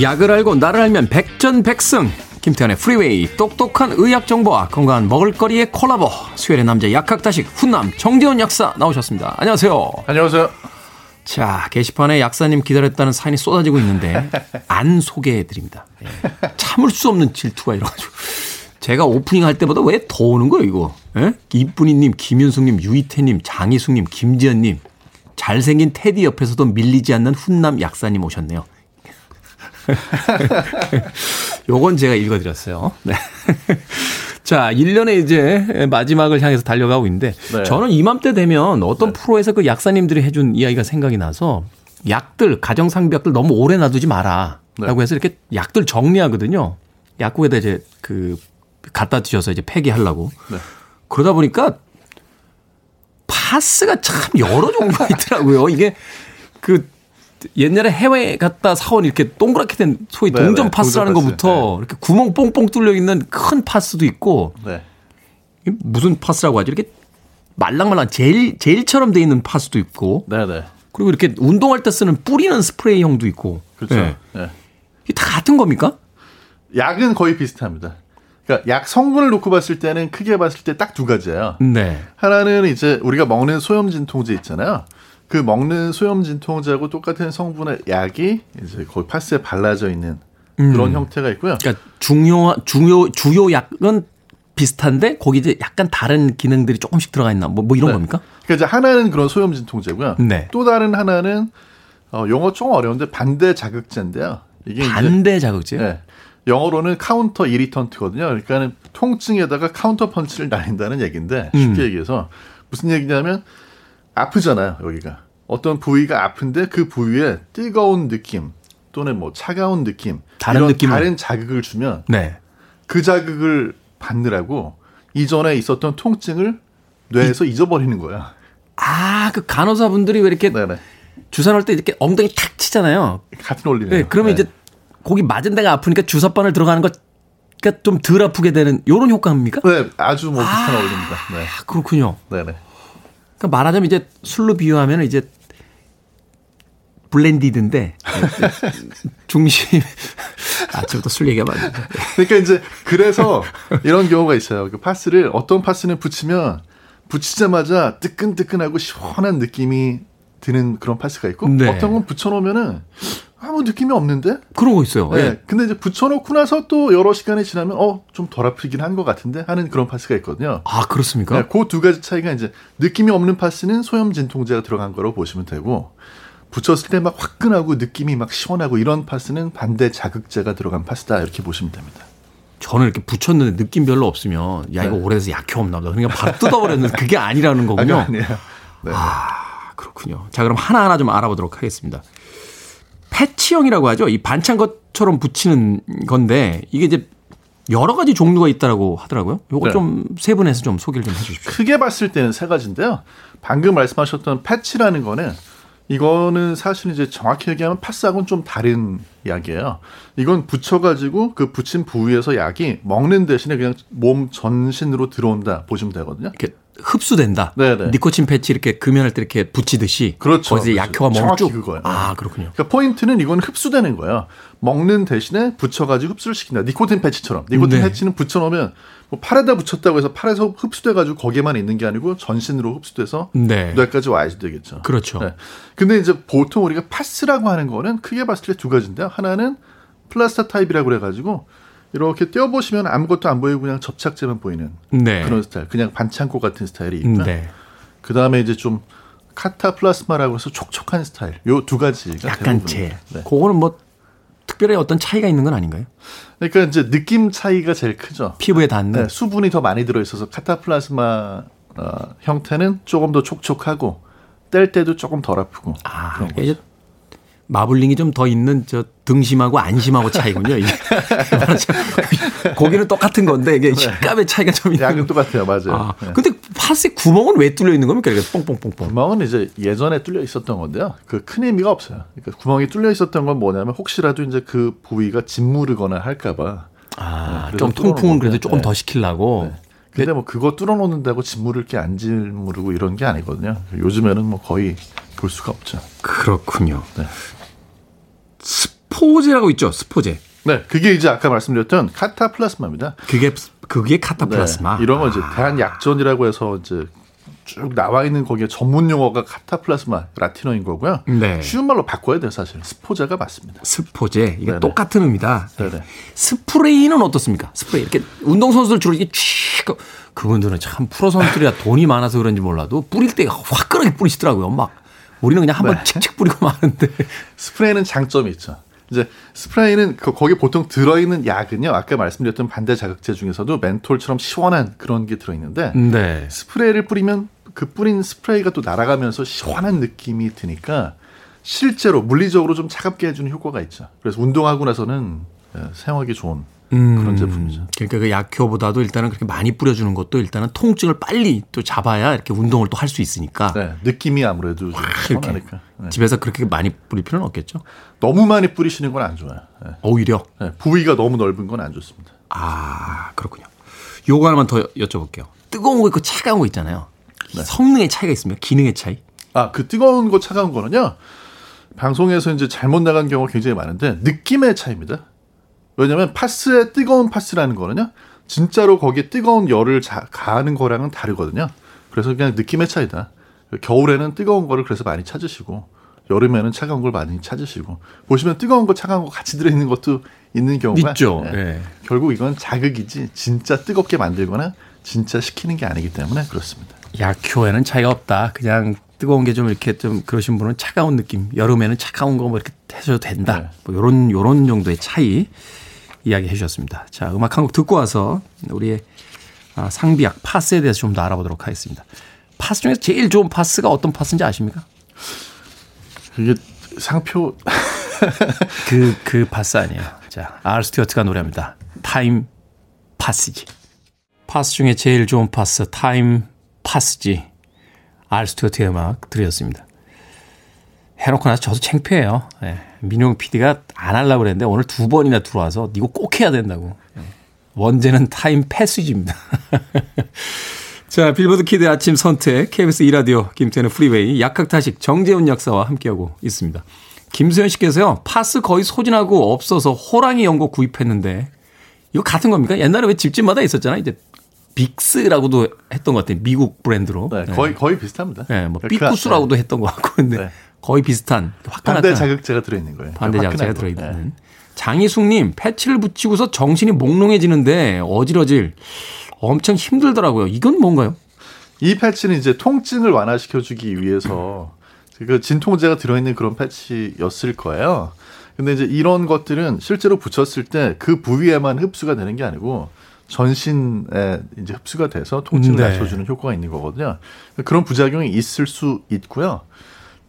약을 알고 나를 알면 백전백승 김태훈의 프리웨이 똑똑한 의학 정보와 건강한 먹을거리의 콜라보 수요일의 남자 약학다식 훈남 정재훈 약사 나오셨습니다. 안녕하세요. 안녕하세요. 자 게시판에 약사님 기다렸다는 사연이 쏟아지고 있는데 안 소개해드립니다. 네. 참을 수 없는 질투가 일어가지고 제가 오프닝 할 때보다 왜 더 오는 거예요 이거? 예? 이쁜이님, 김윤숙님, 유이태님, 장희숙님, 김지연님 잘생긴 테디 옆에서도 밀리지 않는 훈남 약사님 오셨네요. 요건 제가 읽어드렸어요. 네. 자, 1년의 이제 마지막을 향해서 달려가고 있는데 네. 저는 이맘때 되면 어떤 네. 프로에서 그 약사님들이 해준 이야기가 생각이 나서 약들, 가정상비약들 너무 오래 놔두지 마라. 네. 라고 해서 이렇게 약들 정리하거든요. 약국에다 이제 그 갖다 주셔서 이제 폐기하려고. 네. 그러다 보니까 파스가 참 여러 종류가 있더라고요. 이게 그 옛날에 해외 갔다 사온 이렇게 동그랗게 된 소위 네네, 동전 파스라는 동전 파스. 것부터 네. 이렇게 구멍 뽕뽕 뚫려 있는 큰 파스도 있고 네. 무슨 파스라고 하죠? 이렇게 말랑말랑 젤 젤처럼 돼 있는 파스도 있고 네네. 그리고 이렇게 운동할 때 쓰는 뿌리는 스프레이형도 있고 그렇죠. 네. 네. 이게 다 같은 겁니까? 약은 거의 비슷합니다. 그러니까 약 성분을 놓고 봤을 때는 크게 봤을 때 딱 두 가지예요. 네. 하나는 이제 우리가 먹는 소염 진통제 있잖아요. 그 먹는 소염 진통제하고 똑같은 성분의 약이 이제 거의 파스에 발라져 있는 그런 음. 형태가 있고요. 그러니까 중요 중요 주요 약은 비슷한데 거기 이제 약간 다른 기능들이 조금씩 들어가 있나 뭐, 뭐 이런 네. 겁니까? 그러니까 이제 하나는 그런 소염 진통제고요. 네. 또 다른 하나는 어, 영어 좀 어려운데 반대 자극제인데요. 이게 반대 자극제? 네. 영어로는 counter irritant거든요. 그러니까는 통증에다가 카운터 펀치를 날린다는 얘기인데 쉽게 음. 얘기해서 무슨 얘기냐면 아프잖아요, 여기가. 어떤 부위가 아픈데 그 부위에 뜨거운 느낌 또는 뭐 차가운 느낌 다른 느낌 다른 자극을 주면 네. 그 자극을 받느라고 이전에 있었던 통증을 뇌에서 이, 잊어버리는 거야. 아, 그 간호사분들이 왜 이렇게 네네. 주사 놓을 때 이렇게 엉덩이 탁 치잖아요. 같은 원리네요. 네, 그러면 네. 이제 거기 맞은 데가 아프니까 주사바늘 들어가는 것 그러니까 좀 덜 아프게 되는 요런 효과입니까? 네, 아주 뭐 비슷한 아, 원리입니다. 네. 그렇군요. 네네. 그러니까 말하자면 이제 술로 비유하면 이제 블렌디드인데 중심 아침부터 술 얘기하면 안 돼. 그러니까 이제 그래서 이런 경우가 있어요. 그 파스를 어떤 파스는 붙이면 붙이자마자 뜨끈뜨끈하고 시원한 느낌이 드는 그런 파스가 있고 네. 어떤 건 붙여놓으면은 아무 느낌이 없는데 거 있어요. 네. 네. 근데 이제 붙여놓고 나서 또 여러 시간이 지나면 어 좀 덜 아프긴 한 것 같은데 하는 그런 파스가 있거든요. 아 그렇습니까? 네, 그두 가지 차이가 이제 느낌이 없는 파스는 소염 진통제가 들어간 거로 보시면 되고 붙였을 때 막 화끈하고 느낌이 막 시원하고 이런 파스는 반대 자극제가 들어간 파스다 이렇게 보시면 됩니다. 저는 이렇게 붙였는데 느낌 별로 없으면 야 이거 네. 오래돼서 약효 없나 보다. 그러니까 바로 뜯어버렸는데 그게 아니라는 거군요. 아니, 아니에요. 네. 아 그렇군요. 자 그럼 하나 하나 좀 알아보도록 하겠습니다. 패치형이라고 하죠. 이 반찬 것처럼 붙이는 건데 이게 이제 여러 가지 종류가 있다라고 하더라고요. 요거 네. 좀 세분해서 좀 소개를 좀 해주십시오. 크게 봤을 때는 세 가지인데요. 방금 말씀하셨던 패치라는 거는 이거는 사실 이제 정확히 얘기하면 파스하고는 좀 다른 약이에요. 이건 붙여가지고 그 붙인 부위에서 약이 먹는 대신에 그냥 몸 전신으로 들어온다 보시면 되거든요. 이렇게 흡수된다. 네네. 니코틴 패치 이렇게 금연할 때 이렇게 붙이듯이. 그렇죠. 거기서 그렇죠. 약효가 정확히 쭉. 그거예요. 아 그렇군요. 그러니까 포인트는 이건 흡수되는 거예요. 먹는 대신에 붙여가지고 흡수를 시킨다. 니코틴 패치처럼. 니코틴 네. 패치는 붙여놓으면 뭐 팔에다 붙였다고 해서 팔에서 흡수돼가지고 거기에만 있는 게 아니고 전신으로 흡수돼서 네. 뇌까지 와야지 되겠죠. 그렇죠. 네. 근데 이제 보통 우리가 파스라고 하는 거는 크게 봤을 때 두 가지인데요. 하나는 plaster 타입이라고 그래가지고 이렇게 떼어보시면 아무것도 안 보이고 그냥 접착제만 보이는 네. 그런 스타일. 그냥 반창고 같은 스타일이 있고요. 네. 그 다음에 이제 좀 카타플라스마라고 해서 촉촉한 스타일. 요 두 가지가 약간 제. 네. 그거는 뭐 특별히 어떤 차이가 있는 건 아닌가요? 그러니까 이제 느낌 차이가 제일 크죠. 피부에 닿는 네, 수분이 더 많이 들어 있어서 카타플라스마 어, 형태는 조금 더 촉촉하고 뗄 때도 조금 덜 아프고. 아, 그런 거죠. 마블링이 좀 더 있는 저 등심하고 안심하고 차이군요. 이게. 고기는 똑같은 건데 이게 네. 식감의 차이가 좀 있는. 양은 똑같아요, 맞아요. 아, 네. 근데 파스의 구멍은 왜 뚫려 있는 겁니까? 이렇게 뽕뽕뽕뽕. 구멍은 이제 예전에 뚫려 있었던 건데요. 그 큰 의미가 없어요. 그러니까 구멍이 뚫려 있었던 건 뭐냐면 혹시라도 이제 그 부위가 짓무르거나 할까봐. 아, 네, 좀 통풍은 그래도 조금 네. 더 시키려고. 네. 근데 뭐 그거 뚫어놓는다고 짓무를 게 안 짓무르고 이런 게 아니거든요. 요즘에는 뭐 거의 볼 수가 없죠. 그렇군요. 네. 스포제라고 있죠. 스포제. 네, 그게 이제 아까 말씀드렸던 카타플라스마입니다. 그게 그게 카타플라스마. 네, 이런 거 이제 아. 대한약전이라고 해서 이제 쭉 나와 있는 거기에 전문 용어가 카타플라스마 라틴어인 거고요. 네. 쉬운 말로 바꿔야 돼요, 사실. 스포제가 맞습니다. 스포제. 이게 네네. 똑같은 의미다. 네네. 스프레이는 어떻습니까? 스프레이. 이렇게 운동 선수들 주로 이게 쭉 그분들은 참 프로 선수들이라 돈이 많아서 그런지 몰라도 뿌릴 때 화끈하게 뿌리시더라고요. 막 우리는 그냥 한번 네. 칙칙 뿌리고 마는데. 스프레이는 장점이 있죠. 이제 스프레이는 그 거기 보통 들어있는 약은요. 아까 말씀드렸던 반대 자극제 중에서도 멘톨처럼 시원한 그런 게 들어있는데 네. 스프레이를 뿌리면 그 뿌린 스프레이가 또 날아가면서 시원한 느낌이 드니까 실제로 물리적으로 좀 차갑게 해주는 효과가 있죠. 그래서 운동하고 나서는 예, 사용하기 좋은 음, 그런 제품이죠. 그러니까 그 약효보다도 일단은 그렇게 많이 뿌려주는 것도 일단은 통증을 빨리 또 잡아야 이렇게 운동을 또 할 수 있으니까. 네, 느낌이 아무래도 시원하니까. 네. 집에서 그렇게 많이 뿌릴 필요는 없겠죠. 너무 많이 뿌리시는 건 안 좋아요. 네. 오히려 네, 부위가 너무 넓은 건 안 좋습니다. 아 그렇군요. 요거 하나만 더 여쭤볼게요. 뜨거운 거 있고 차가운 거 있잖아요. 네. 성능의 차이가 있습니까? 기능의 차이? 아 그 뜨거운 거 차가운 거는요. 방송에서 이제 잘못 나간 경우가 굉장히 많은데 느낌의 차이입니다. 왜냐하면 파스의 뜨거운 파스라는 거는요. 진짜로 거기에 뜨거운 열을 자, 가하는 거랑은 다르거든요. 그래서 그냥 느낌의 차이다. 겨울에는 뜨거운 거를 그래서 많이 찾으시고 여름에는 차가운 걸 많이 찾으시고 보시면 뜨거운 거 차가운 거 같이 들어 있는 것도 있는 경우가 있죠. 네. 네. 결국 이건 자극이지 진짜 뜨겁게 만들거나 진짜 식히는 게 아니기 때문에 그렇습니다. 약효에는 차이가 없다. 그냥 뜨거운 게 좀 이렇게 좀 그러신 분은 차가운 느낌. 여름에는 차가운 거 뭐 이렇게 해줘도 된다. 네. 뭐 요런 요런 정도의 차이. 이야기 해 주셨습니다. 자, 음악 한 곡 듣고 와서 우리의 아, 상비약 파스에 대해서 좀 더 알아보도록 하겠습니다. 파스 중에서 제일 좋은 파스가 어떤 파스인지 아십니까? 이게 상표 그, 그 파스 아니에요. 자, 알 스튜어트가 노래합니다. 타임 파스지. 파스 중에 제일 좋은 파스, 타임 파스지. 알 스튜어트의 음악 들으셨습니다. 해놓고 나서 저도 창피해요. 네. 민용 PD가 안 하려고 그랬는데 오늘 두 번이나 들어와서 이거 꼭 해야 된다고. 원제는 Time Passages입니다. 자, 빌보드 키드 아침 선택, KBS 이라디오, 김태훈의 프리웨이, 약학다식 정재훈 약사와 함께하고 있습니다. 김수현 씨께서요, 파스 거의 소진하고 없어서 호랑이 연고 구입했는데, 이거 같은 겁니까? 옛날에 왜 집집마다 있었잖아요. 이제 빅스라고도 했던 것 같아요. 미국 브랜드로. 네, 거의, 거의 비슷합니다. 네, 뭐, 삐꾸스라고도 네. 했던 것 같고. 근데 네. 거의 비슷한 반대 자극제가 들어있는 거예요. 반대 자극제가 들어있는. 네. 장희숙님 패치를 붙이고서 정신이 몽롱해지는데 어질어질 엄청 힘들더라고요. 이건 뭔가요? 이 패치는 이제 통증을 완화시켜주기 위해서 그 진통제가 들어있는 그런 패치였을 거예요. 근데 이제 이런 것들은 실제로 붙였을 때 그 부위에만 흡수가 되는 게 아니고 전신에 이제 흡수가 돼서 통증을 네. 낮춰주는 효과가 있는 거거든요. 그런 부작용이 있을 수 있고요.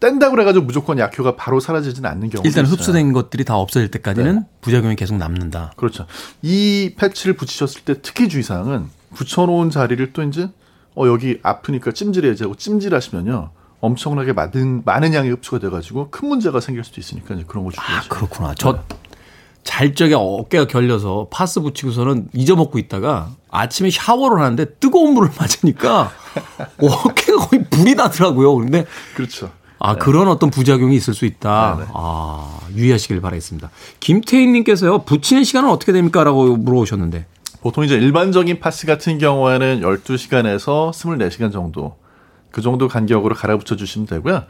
뗀다고 그래가지고 무조건 약효가 바로 사라지지는 않는 경우가 일단 있어요. 흡수된 것들이 다 없어질 때까지는 네. 부작용이 계속 남는다. 그렇죠. 이 패치를 붙이셨을 때 특히 주의사항은 붙여놓은 자리를 또 이제 어 여기 아프니까 찜질해야지 하고 찜질하시면요 엄청나게 많은 많은 양이 흡수가 돼가지고 큰 문제가 생길 수도 있으니까 이제 그런 거 주의하셔야 아 그렇구나. 저 잘 적에 어깨가 결려서 파스 붙이고서는 잊어먹고 있다가 아침에 샤워를 하는데 뜨거운 물을 맞으니까 어깨가 거의 불이 나더라고요. 그런데 그렇죠. 아 그런 어떤 부작용이 있을 수 있다. 네, 네. 아 유의하시길 바라겠습니다. 김태희님께서요 붙이는 시간은 어떻게 됩니까?라고 물어보셨는데 보통 이제 일반적인 파스 같은 경우에는 12시간에서 24시간 정도 그 정도 간격으로 갈아붙여 주시면 되고요.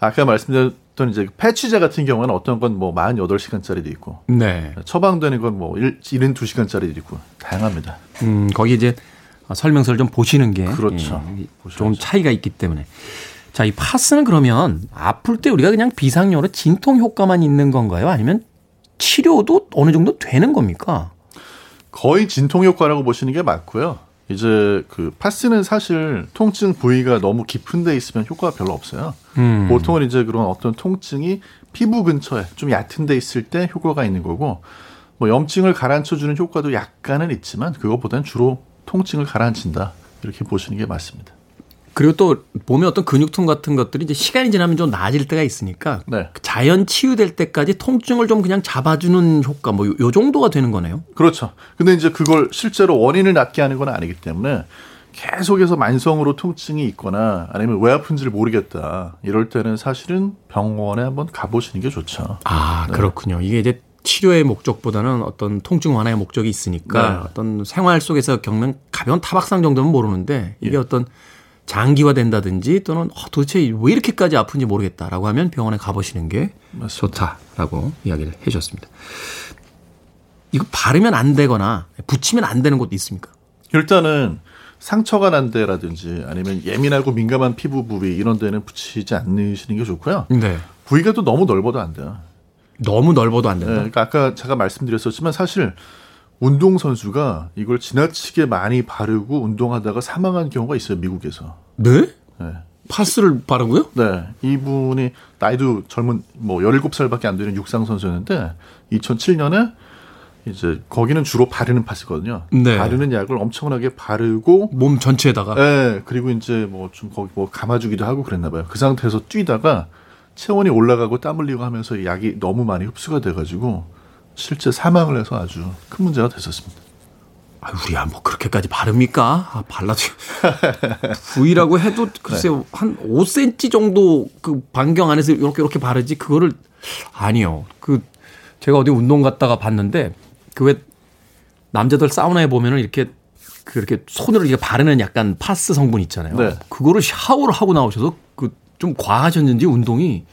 아까 말씀드렸던 이제 패치제 같은 경우는 어떤 건 뭐 48시간짜리도 있고 네. 처방되는 건 뭐 72시간짜리도 있고 다양합니다. 음, 거기 이제 설명서를 좀 보시는 게 그렇죠. 예, 좀 차이가 있기 때문에. 자, 이 파스는 그러면 아플 때 우리가 그냥 비상용으로 진통 효과만 있는 건가요? 아니면 치료도 어느 정도 되는 겁니까? 거의 진통 효과라고 보시는 게 맞고요. 이제 그 파스는 사실 통증 부위가 너무 깊은 데 있으면 효과가 별로 없어요. 음. 보통은 이제 그런 어떤 통증이 피부 근처에 좀 얕은 데 있을 때 효과가 있는 거고 뭐 염증을 가라앉혀 주는 효과도 약간은 있지만 그것보다는 주로 통증을 가라앉힌다. 이렇게 보시는 게 맞습니다. 그리고 또 몸에 어떤 근육통 같은 것들이 이제 시간이 지나면 좀 나아질 때가 있으니까 네. 자연 치유될 때까지 통증을 좀 그냥 잡아주는 효과 뭐 요 정도가 되는 거네요. 그렇죠. 근데 이제 그걸 실제로 원인을 낫게 하는 건 아니기 때문에 계속해서 만성으로 통증이 있거나 아니면 왜 아픈지를 모르겠다. 이럴 때는 사실은 병원에 한번 가보시는 게 좋죠. 아, 그렇군요. 이게 이제 치료의 목적보다는 어떤 통증 완화의 목적이 있으니까 네. 어떤 생활 속에서 겪는 가벼운 타박상 정도는 모르는데 이게 예. 어떤 장기화 된다든지 또는 어, 도대체 왜 이렇게까지 아픈지 모르겠다라고 하면 병원에 가보시는 게 맞습니다. 좋다라고 이야기를 해 주셨습니다. 이거 바르면 안 되거나 붙이면 안 되는 곳도 있습니까? 일단은 상처가 난 데라든지 아니면 예민하고 민감한 피부 부위 이런 데는 붙이지 않으시는 게 좋고요. 네. 부위가 또 너무 넓어도 안 돼요. 너무 넓어도 안 네, 된다. 그러니까 아까 제가 말씀드렸었지만 사실 운동 선수가 이걸 지나치게 많이 바르고 운동하다가 사망한 경우가 있어요 미국에서. 네? 네. 파스를 바르고요? 네. 이분이 나이도 젊은 뭐 17살밖에 안 되는 육상 선수였는데 2007년에 이제 거기는 주로 바르는 파스거든요. 네. 바르는 약을 엄청나게 바르고 몸 전체에다가 네, 그리고 이제 뭐 좀 거기 뭐 감아 주기도 하고 그랬나 봐요. 그 상태에서 뛰다가 체온이 올라가고 땀 흘리고 하면서 이 약이 너무 많이 흡수가 돼 가지고 실제 사망을 해서 아주 큰 문제가 됐었습니다. 아, 우리야 뭐 그렇게까지 바릅니까? 아, 발라도 부위라고 해도 글쎄요 한 5cm 정도 그 반경 안에서 이렇게 이렇게 바르지 그거를 아니요. 그 제가 어디 운동 갔다가 봤는데 그 왜 남자들 사우나에 보면은 이렇게 그렇게 손으로 이렇게 바르는 약간 파스 성분 있잖아요. 네. 그거를 샤워를 하고 나오셔서 그 좀 과하셨는지 운동이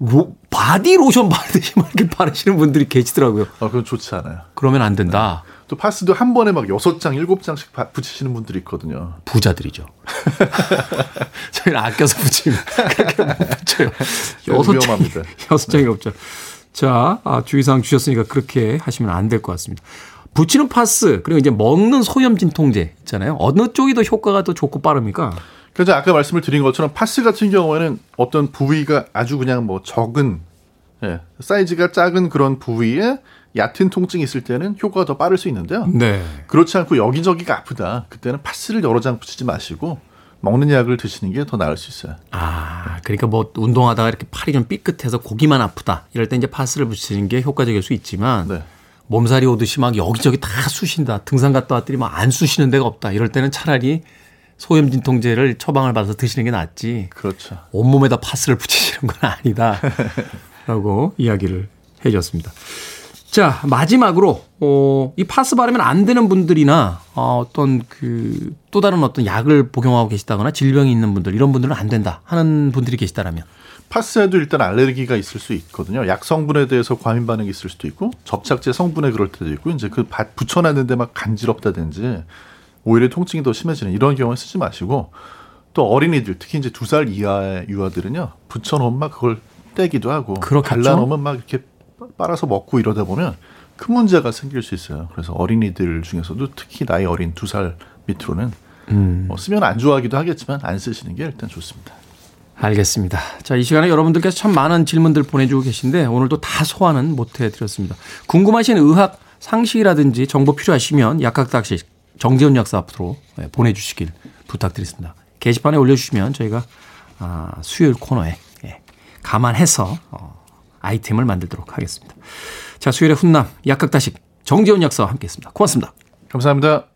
로, 바디 로션 바르듯이 막 이렇게 바르시는 분들이 계시더라고요. 아, 그건 좋지 않아요. 그러면 안 된다. 또 파스도 한 번에 막 여섯 장, 일곱 장씩 바- 붙이시는 분들이 있거든요. 부자들이죠. 저희는 아껴서 붙이면 그렇게 못 붙여요. 위험합니다. 여섯 장이 없죠. 자, 아, 주의사항 주셨으니까 그렇게 하시면 안 될 것 같습니다. 붙이는 파스, 그리고 이제 먹는 소염 진통제 있잖아요. 어느 쪽이 더 효과가 더 좋고 빠릅니까? 그래서 아까 말씀을 드린 것처럼 파스 같은 경우에는 어떤 부위가 아주 그냥 뭐 적은 예, 사이즈가 작은 그런 부위에 얕은 통증이 있을 때는 효과가 더 빠를 수 있는데요. 네. 그렇지 않고 여기저기가 아프다. 그때는 파스를 여러 장 붙이지 마시고 먹는 약을 드시는 게 더 나을 수 있어요. 아, 그러니까 뭐 운동하다가 이렇게 팔이 좀 삐끗해서 고기만 아프다. 이럴 때 이제 파스를 붙이는 게 효과적일 수 있지만 네. 몸살이 오듯이 막 여기저기 다 쑤신다. 등산 갔다 왔더니 막 안 쑤시는 데가 없다. 이럴 때는 차라리 소염 진통제를 처방을 받아서 드시는 게 낫지. 그렇죠. 온몸에다 파스를 붙이시는 건 아니다. 라고 이야기를 해 줬습니다. 자, 마지막으로, 어, 이 파스 바르면 안 되는 분들이나, 어, 어떤 그, 또 다른 어떤 약을 복용하고 계시다거나 질병이 있는 분들, 이런 분들은 안 된다 하는 분들이 계시다라면. 파스에도 일단 알레르기가 있을 수 있거든요. 약 성분에 대해서 과민 반응이 있을 수도 있고 접착제 성분에 그럴 때도 있고 이제 그 바- 붙여놨는데 막 간지럽다든지 오히려 통증이 더 심해지는 이런 경우에 쓰지 마시고 또 어린이들 특히 이제 두 살 이하의 유아들은요 붙여놓으면 막 그걸 떼기도 하고. 갈라놓으면 막 이렇게 빨아서 먹고 이러다 보면 큰 문제가 생길 수 있어요. 그래서 어린이들 중에서도 특히 나이 어린 두 살 밑으로는 뭐 쓰면 안 좋아하기도 하겠지만 안 쓰시는 게 일단 좋습니다. 알겠습니다. 자, 이 시간에 여러분들께서 참 많은 질문들 보내주고 계신데 오늘도 다 소화는 못해드렸습니다. 궁금하신 의학 상식이라든지 정보 필요하시면 약학닥식 정재훈 약사 앞으로 네, 보내주시길 부탁드리겠습니다. 게시판에 올려주시면 저희가 아, 수요일 코너에 예, 감안해서 어, 아이템을 만들도록 하겠습니다. 자, 수요일의 훈남 약학다식 정재훈 약사와 함께했습니다. 고맙습니다. 감사합니다.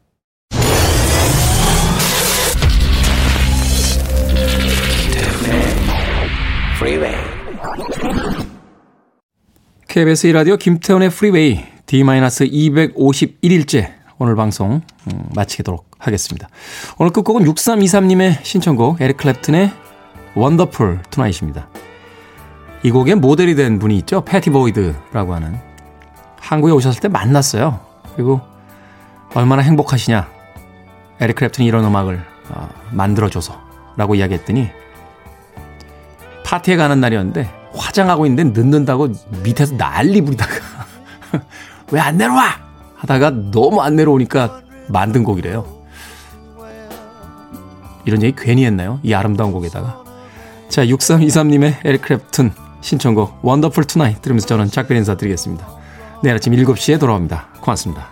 KBS 1라디오 김태훈의 프리웨이 D-251일째 오늘 방송 음, 마치도록 하겠습니다. 오늘 끝곡은 6323님의 신청곡 에릭 클랩튼의 Wonderful Tonight입니다. 이 곡의 모델이 된 분이 있죠. 패티 보이드라고 하는 한국에 오셨을 때 만났어요. 그리고 얼마나 행복하시냐. 에릭 클랩튼이 이런 음악을 어, 만들어줘서 라고 이야기했더니 파티에 가는 날이었는데 화장하고 있는데 늦는다고 밑에서 난리 부리다가 왜 안 내려와? 하다가 너무 안 내려오니까 만든 곡이래요. 이런 얘기 괜히 했나요? 이 아름다운 곡에다가. 자, 6323님의 에릭 클랩튼 신청곡 Wonderful Tonight 들으면서 저는 작별 인사드리겠습니다. 내일 아침 7시에 돌아옵니다. 고맙습니다.